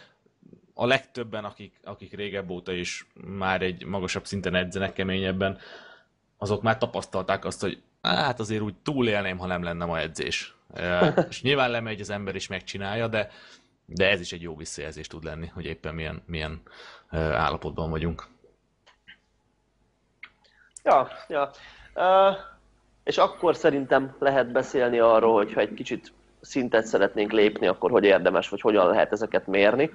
a legtöbben, akik, akik régebb óta is már egy magasabb szinten edzenek keményebben, azok már tapasztalták azt, hogy hát azért úgy túlélném, ha nem lenne ma edzés. És nyilván lemegy az ember is megcsinálja, de de ez is egy jó visszajelzés tud lenni, hogy éppen milyen, milyen állapotban vagyunk. Ja, ja. És akkor szerintem lehet beszélni arról, hogyha egy kicsit szintet szeretnénk lépni, akkor hogy érdemes, vagy hogyan lehet ezeket mérni.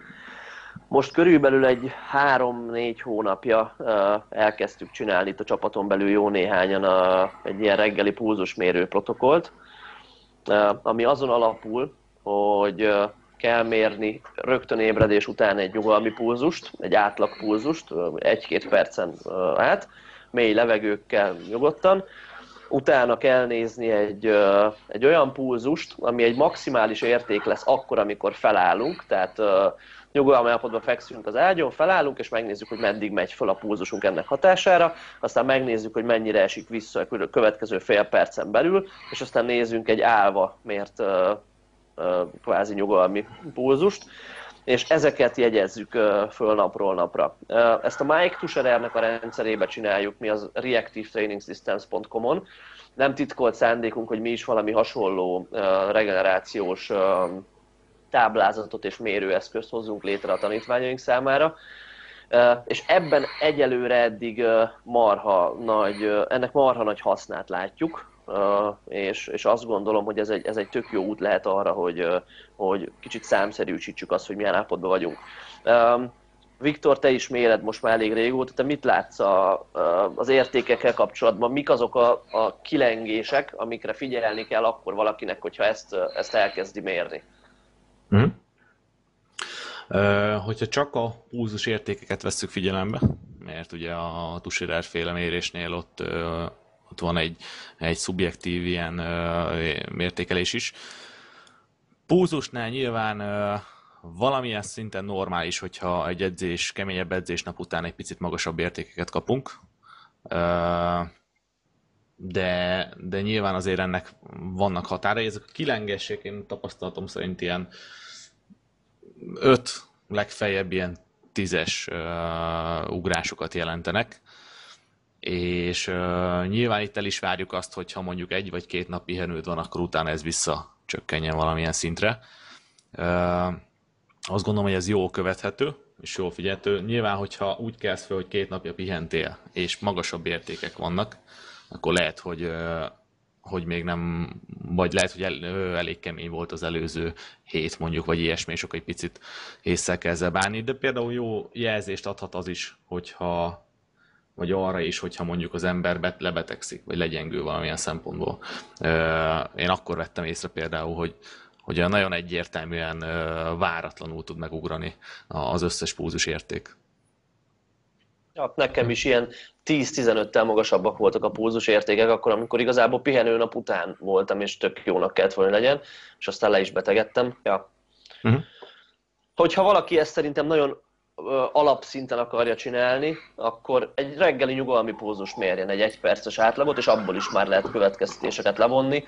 Most körülbelül egy három-négy hónapja elkezdtük csinálni itt a csapaton belül jó néhányan a, egy ilyen reggeli pulzusmérő protokollt, uh, ami azon alapul, hogy kell mérni rögtön ébredés után egy nyugalmi pulzust, egy átlag pulzust, egy-két percen át, mély levegőkkel nyugodtan, utána kell nézni egy, egy olyan pulzust, ami egy maximális érték lesz akkor, amikor felállunk, tehát nyugalmi állapotban fekszünk az ágyon, felállunk, és megnézzük, hogy meddig megy fel a pulzusunk ennek hatására, aztán megnézzük, hogy mennyire esik vissza a következő fél percen belül, és aztán nézzünk egy állva mért kvázi nyugalmi pulzust, és ezeket jegyezzük föl napról napra. Ezt a Mike Tusherernek a rendszerébe csináljuk mi az reactivetrainingssystems.com-on. Nem titkolt szándékunk, hogy mi is valami hasonló regenerációs táblázatot és mérőeszközt hozzunk létre a tanítványaink számára. És ebben egyelőre eddig marha nagy, ennek marha nagy hasznát látjuk, és, és azt gondolom, hogy ez egy, ez egy tök jó út lehet arra, hogy, hogy kicsit számszerűsítsük azt, hogy milyen állapotban vagyunk. Viktor, te is méred most már elég régóta, te mit látsz a, az értékekkel kapcsolatban? Mik azok a, a kilengések, amikre figyelni kell akkor valakinek, hogyha ezt, ezt elkezdi mérni? Hmm. Uh, hogyha csak a pulzus értékeket vesszük figyelembe, mert ugye a Tushirer féle mérésnél ott ott van egy, egy szubjektív ilyen mértékelés is. Púzusnál nyilván valamilyen szinten normális, hogyha egy edzés, keményebb edzés nap után egy picit magasabb értékeket kapunk. De, de nyilván azért ennek vannak határai. Ezek a kilengesség, én tapasztalatom szerint ilyen öt legfeljebb ilyen tízes ugrásokat jelentenek és uh, nyilván itt el is várjuk azt, hogy ha mondjuk egy vagy két nap pihenőd van, akkor utána ez visszacsökkenjen valamilyen szintre. Uh, azt gondolom, hogy ez jól követhető, és jól figyelhető. Nyilván, hogyha úgy kezd fel, hogy két napja pihentél, és magasabb értékek vannak, akkor lehet, hogy, uh, hogy még nem, vagy lehet, hogy el, elég kemény volt az előző hét mondjuk, vagy ilyesmi, és akkor egy picit észre kell bánni, de például jó jelzést adhat az is, hogyha vagy arra is, hogyha mondjuk az ember lebetegszik, vagy legyengül valamilyen szempontból. Én akkor vettem észre például, hogy, hogy nagyon egyértelműen váratlanul tud megugrani az összes púzus érték. Ja, nekem is ilyen 10-15-tel magasabbak voltak a pulzus értékek, akkor amikor igazából pihenő nap után voltam, és tök jónak kellett volna legyen, és aztán le is betegedtem. Ja. Uh-huh. Hogyha valaki ezt szerintem nagyon alapszinten akarja csinálni, akkor egy reggeli nyugalmi pózus mérjen egy egyperces átlagot, és abból is már lehet következtetéseket levonni.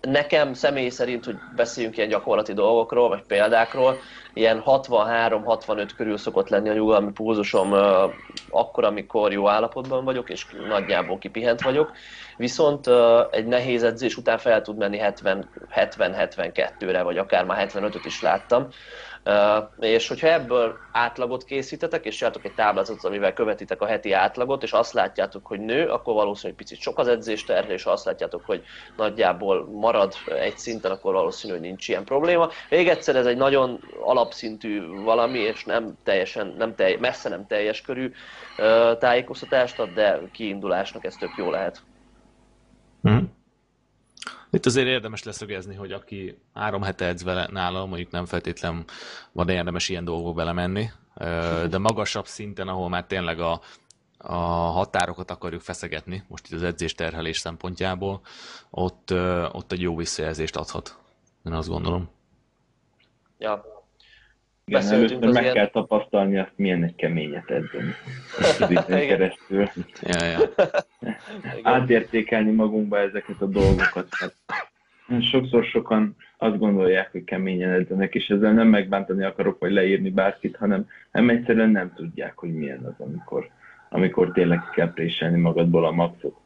nekem személy szerint, hogy beszéljünk ilyen gyakorlati dolgokról, vagy példákról, ilyen 63-65 körül szokott lenni a nyugalmi pulzusom akkor, amikor jó állapotban vagyok, és nagyjából kipihent vagyok. Viszont egy nehéz edzés után fel tud menni 70-72-re, vagy akár már 75-öt is láttam. És hogyha ebből átlagot készítetek, és csináltok egy táblázatot, amivel követitek a heti átlagot, és azt látjátok, hogy nő, akkor valószínűleg picit sok az edzésterhe, és ha azt látjátok, hogy nagyjából marad egy szinten, akkor valószínű, hogy nincs ilyen probléma. Még egyszer ez egy nagyon alapszintű valami, és nem teljesen, nem telj, messze nem teljes körű tájékoztatást ad, de kiindulásnak ez tök jó lehet. Mm. Itt azért érdemes leszögezni, hogy aki három hete edz vele nálam, mondjuk nem feltétlen van érdemes ilyen dolgokba belemenni, de magasabb szinten, ahol már tényleg a, a határokat akarjuk feszegetni, most itt az edzés terhelés szempontjából, ott, ott egy jó visszajelzést adhat. Én azt gondolom. Ja, igen, először meg ilyen... kell tapasztalni azt, milyen egy keményet edzeni. keresztül. Ja, ja. Átértékelni magunkba ezeket a dolgokat. Hát, sokszor sokan azt gondolják, hogy keményen edzenek, és ezzel nem megbántani akarok, vagy leírni bárkit, hanem nem egyszerűen nem tudják, hogy milyen az, amikor, amikor tényleg kell préselni magadból a maxot.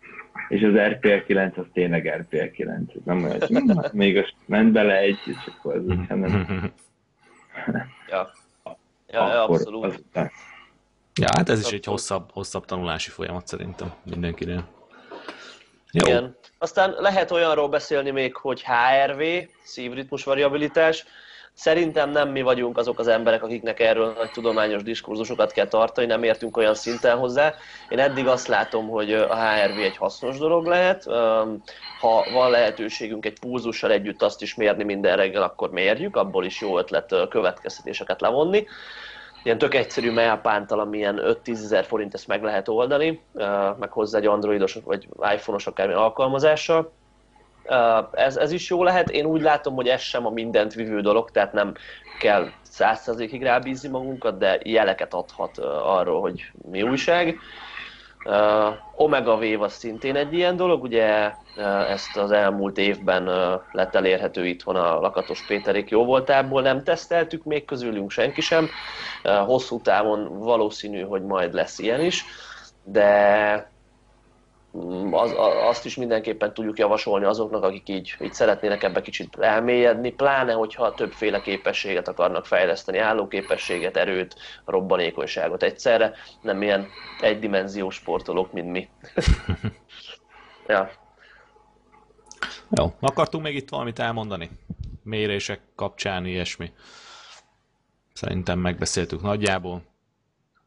És az RPL 9 az tényleg RPL 9, ez nem olyan, hogy még az ment bele egy, és akkor az úgy, hanem Ja, ja, ja abszolút. Aztán... Ja, hát ez is egy hosszabb, hosszabb tanulási folyamat szerintem mindenkinél. Jó. Igen. Aztán lehet olyanról beszélni még, hogy HRV, szívritmus variabilitás, Szerintem nem mi vagyunk azok az emberek, akiknek erről nagy tudományos diskurzusokat kell tartani, nem értünk olyan szinten hozzá. Én eddig azt látom, hogy a HRV egy hasznos dolog lehet. Ha van lehetőségünk egy pulzussal együtt azt is mérni minden reggel, akkor mérjük, abból is jó ötlet következtetéseket levonni. Ilyen tök egyszerű mailpántal, amilyen 5-10 ezer forint ezt meg lehet oldani, meg hozzá egy androidos vagy iPhone-os akármilyen alkalmazással ez, ez is jó lehet. Én úgy látom, hogy ez sem a mindent vívő dolog, tehát nem kell százszerzékig rábízni magunkat, de jeleket adhat arról, hogy mi újság. Uh, Omega Wave az szintén egy ilyen dolog, ugye uh, ezt az elmúlt évben uh, lett elérhető itthon a Lakatos Péterék jó voltából, nem teszteltük még közülünk senki sem. Uh, hosszú távon valószínű, hogy majd lesz ilyen is, de az, azt is mindenképpen tudjuk javasolni azoknak, akik így, így szeretnének ebbe kicsit elmélyedni, pláne, hogyha többféle képességet akarnak fejleszteni, állóképességet, erőt, robbanékonyságot egyszerre, nem ilyen egydimenziós sportolók, mint mi. ja. Jó, akartunk még itt valamit elmondani? Mérések kapcsán, ilyesmi. Szerintem megbeszéltük nagyjából.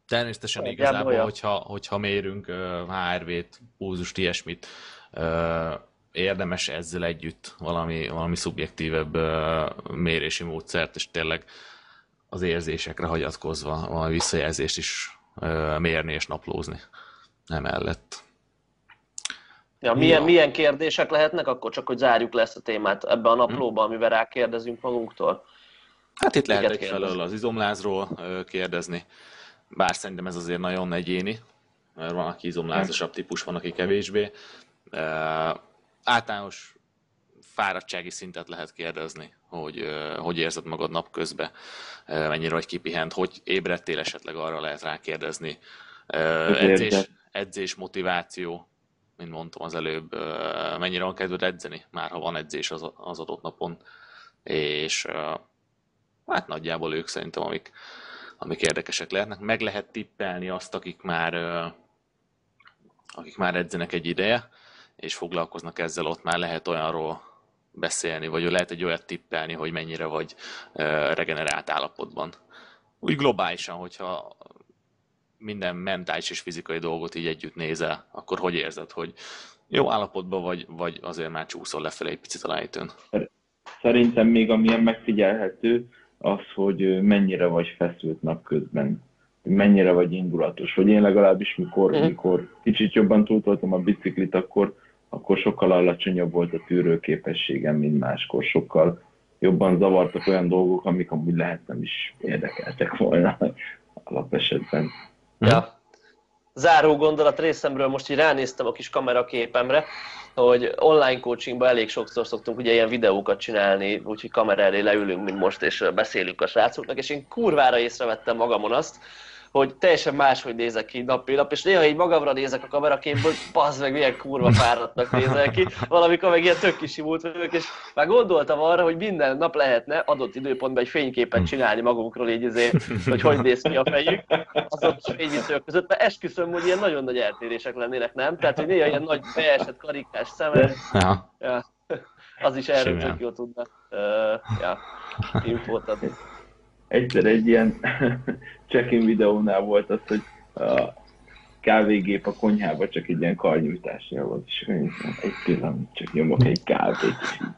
Természetesen Olyan, igazából, olyan. hogyha, hogyha mérünk HRV-t, pulzust, ilyesmit, érdemes ezzel együtt valami, valami szubjektívebb mérési módszert, és tényleg az érzésekre hagyatkozva valami visszajelzést is mérni és naplózni emellett. Ja, milyen, ja. milyen kérdések lehetnek akkor, csak hogy zárjuk le ezt a témát ebbe a naplóba, hmm. amivel rákérdezünk magunktól? Hát itt lehet egyfelől az izomlázról kérdezni, bár szerintem ez azért nagyon egyéni, mert van, aki izomlázasabb típus, van, aki kevésbé. Uh, általános fáradtsági szintet lehet kérdezni, hogy hogy érzed magad napközben, mennyire vagy kipihent, hogy ébredtél esetleg arra lehet rákérdezni. Uh, edzés, edzés, motiváció, mint mondtam az előbb, mennyire van kedved edzeni, már ha van edzés az, az adott napon, és hát nagyjából ők szerintem, amik, amik érdekesek lehetnek. Meg lehet tippelni azt, akik már, akik már edzenek egy ideje, és foglalkoznak ezzel, ott már lehet olyanról beszélni, vagy lehet egy olyat tippelni, hogy mennyire vagy regenerált állapotban. Úgy globálisan, hogyha minden mentális és fizikai dolgot így együtt nézel, akkor hogy érzed, hogy jó állapotban vagy, vagy azért már csúszol lefelé egy picit a lejtőn? Szerintem még amilyen megfigyelhető, az, hogy mennyire vagy feszült napközben, mennyire vagy indulatos. Hogy én legalábbis, mikor, mm. mikor kicsit jobban túltoltam a biciklit, akkor, akkor sokkal alacsonyabb volt a tűrőképességem, mint máskor. Sokkal jobban zavartak olyan dolgok, amik amúgy lehet nem is érdekeltek volna alapesetben. Ja. Záró gondolat részemről most így ránéztem a kis kameraképemre, hogy online coachingban elég sokszor szoktunk ugye ilyen videókat csinálni, úgyhogy kamera elé leülünk, mint most, és beszélünk a srácoknak, és én kurvára észrevettem magamon azt, hogy teljesen máshogy nézek ki nap nap, és néha így magamra nézek a kameraképből, hogy bazd meg, milyen kurva fáradtnak nézek ki, valamikor meg ilyen tök kisimult vagyok, és már gondoltam arra, hogy minden nap lehetne adott időpontban egy fényképet hm. csinálni magunkról, így azért, hogy hogy néz ki a fejük az ott fényítők között, mert esküszöm, hogy ilyen nagyon nagy eltérések lennének, nem? Tehát, hogy néha ilyen nagy beesett karikás szemed, ja. Ja. az is erről tök jó tudna uh, ja, infót adni egyszer egy ilyen check-in videónál volt az, hogy a kávégép a konyhába csak egy ilyen karnyújtásnál volt, és egy pillanat csak nyomok egy kávét,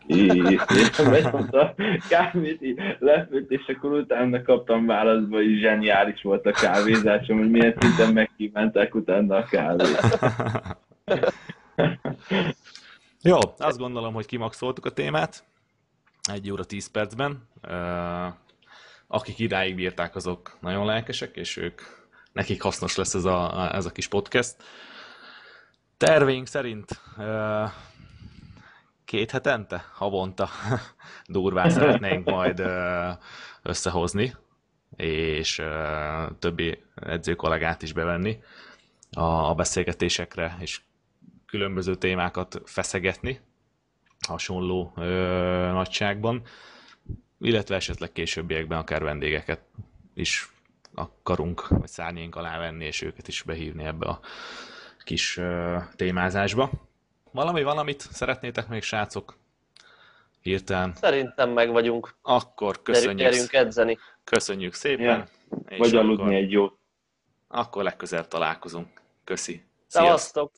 és megmondta a kávét, lefőtt, és akkor utána kaptam válaszba, hogy zseniális volt a kávézásom, hogy milyen szinten megkívánták utána a kávét. Jó, azt gondolom, hogy kimaxoltuk a témát. Egy óra tíz percben akik idáig bírták, azok nagyon lelkesek, és ők, nekik hasznos lesz ez a, ez a kis podcast. Terveink szerint két hetente, havonta durván szeretnénk majd összehozni, és többi edző kollégát is bevenni a beszélgetésekre, és különböző témákat feszegetni hasonló nagyságban illetve esetleg későbbiekben akár vendégeket is akarunk, vagy szárnyénk alá venni, és őket is behívni ebbe a kis uh, témázásba. Valami, valamit szeretnétek még, srácok? Hirtelen. Szerintem meg vagyunk. Akkor köszönjük. Gyerünk edzeni. Köszönjük szépen. Ja. Vagy aludni egy jót. Akkor legközelebb találkozunk. Köszi. Sziasztok. Sziasztok.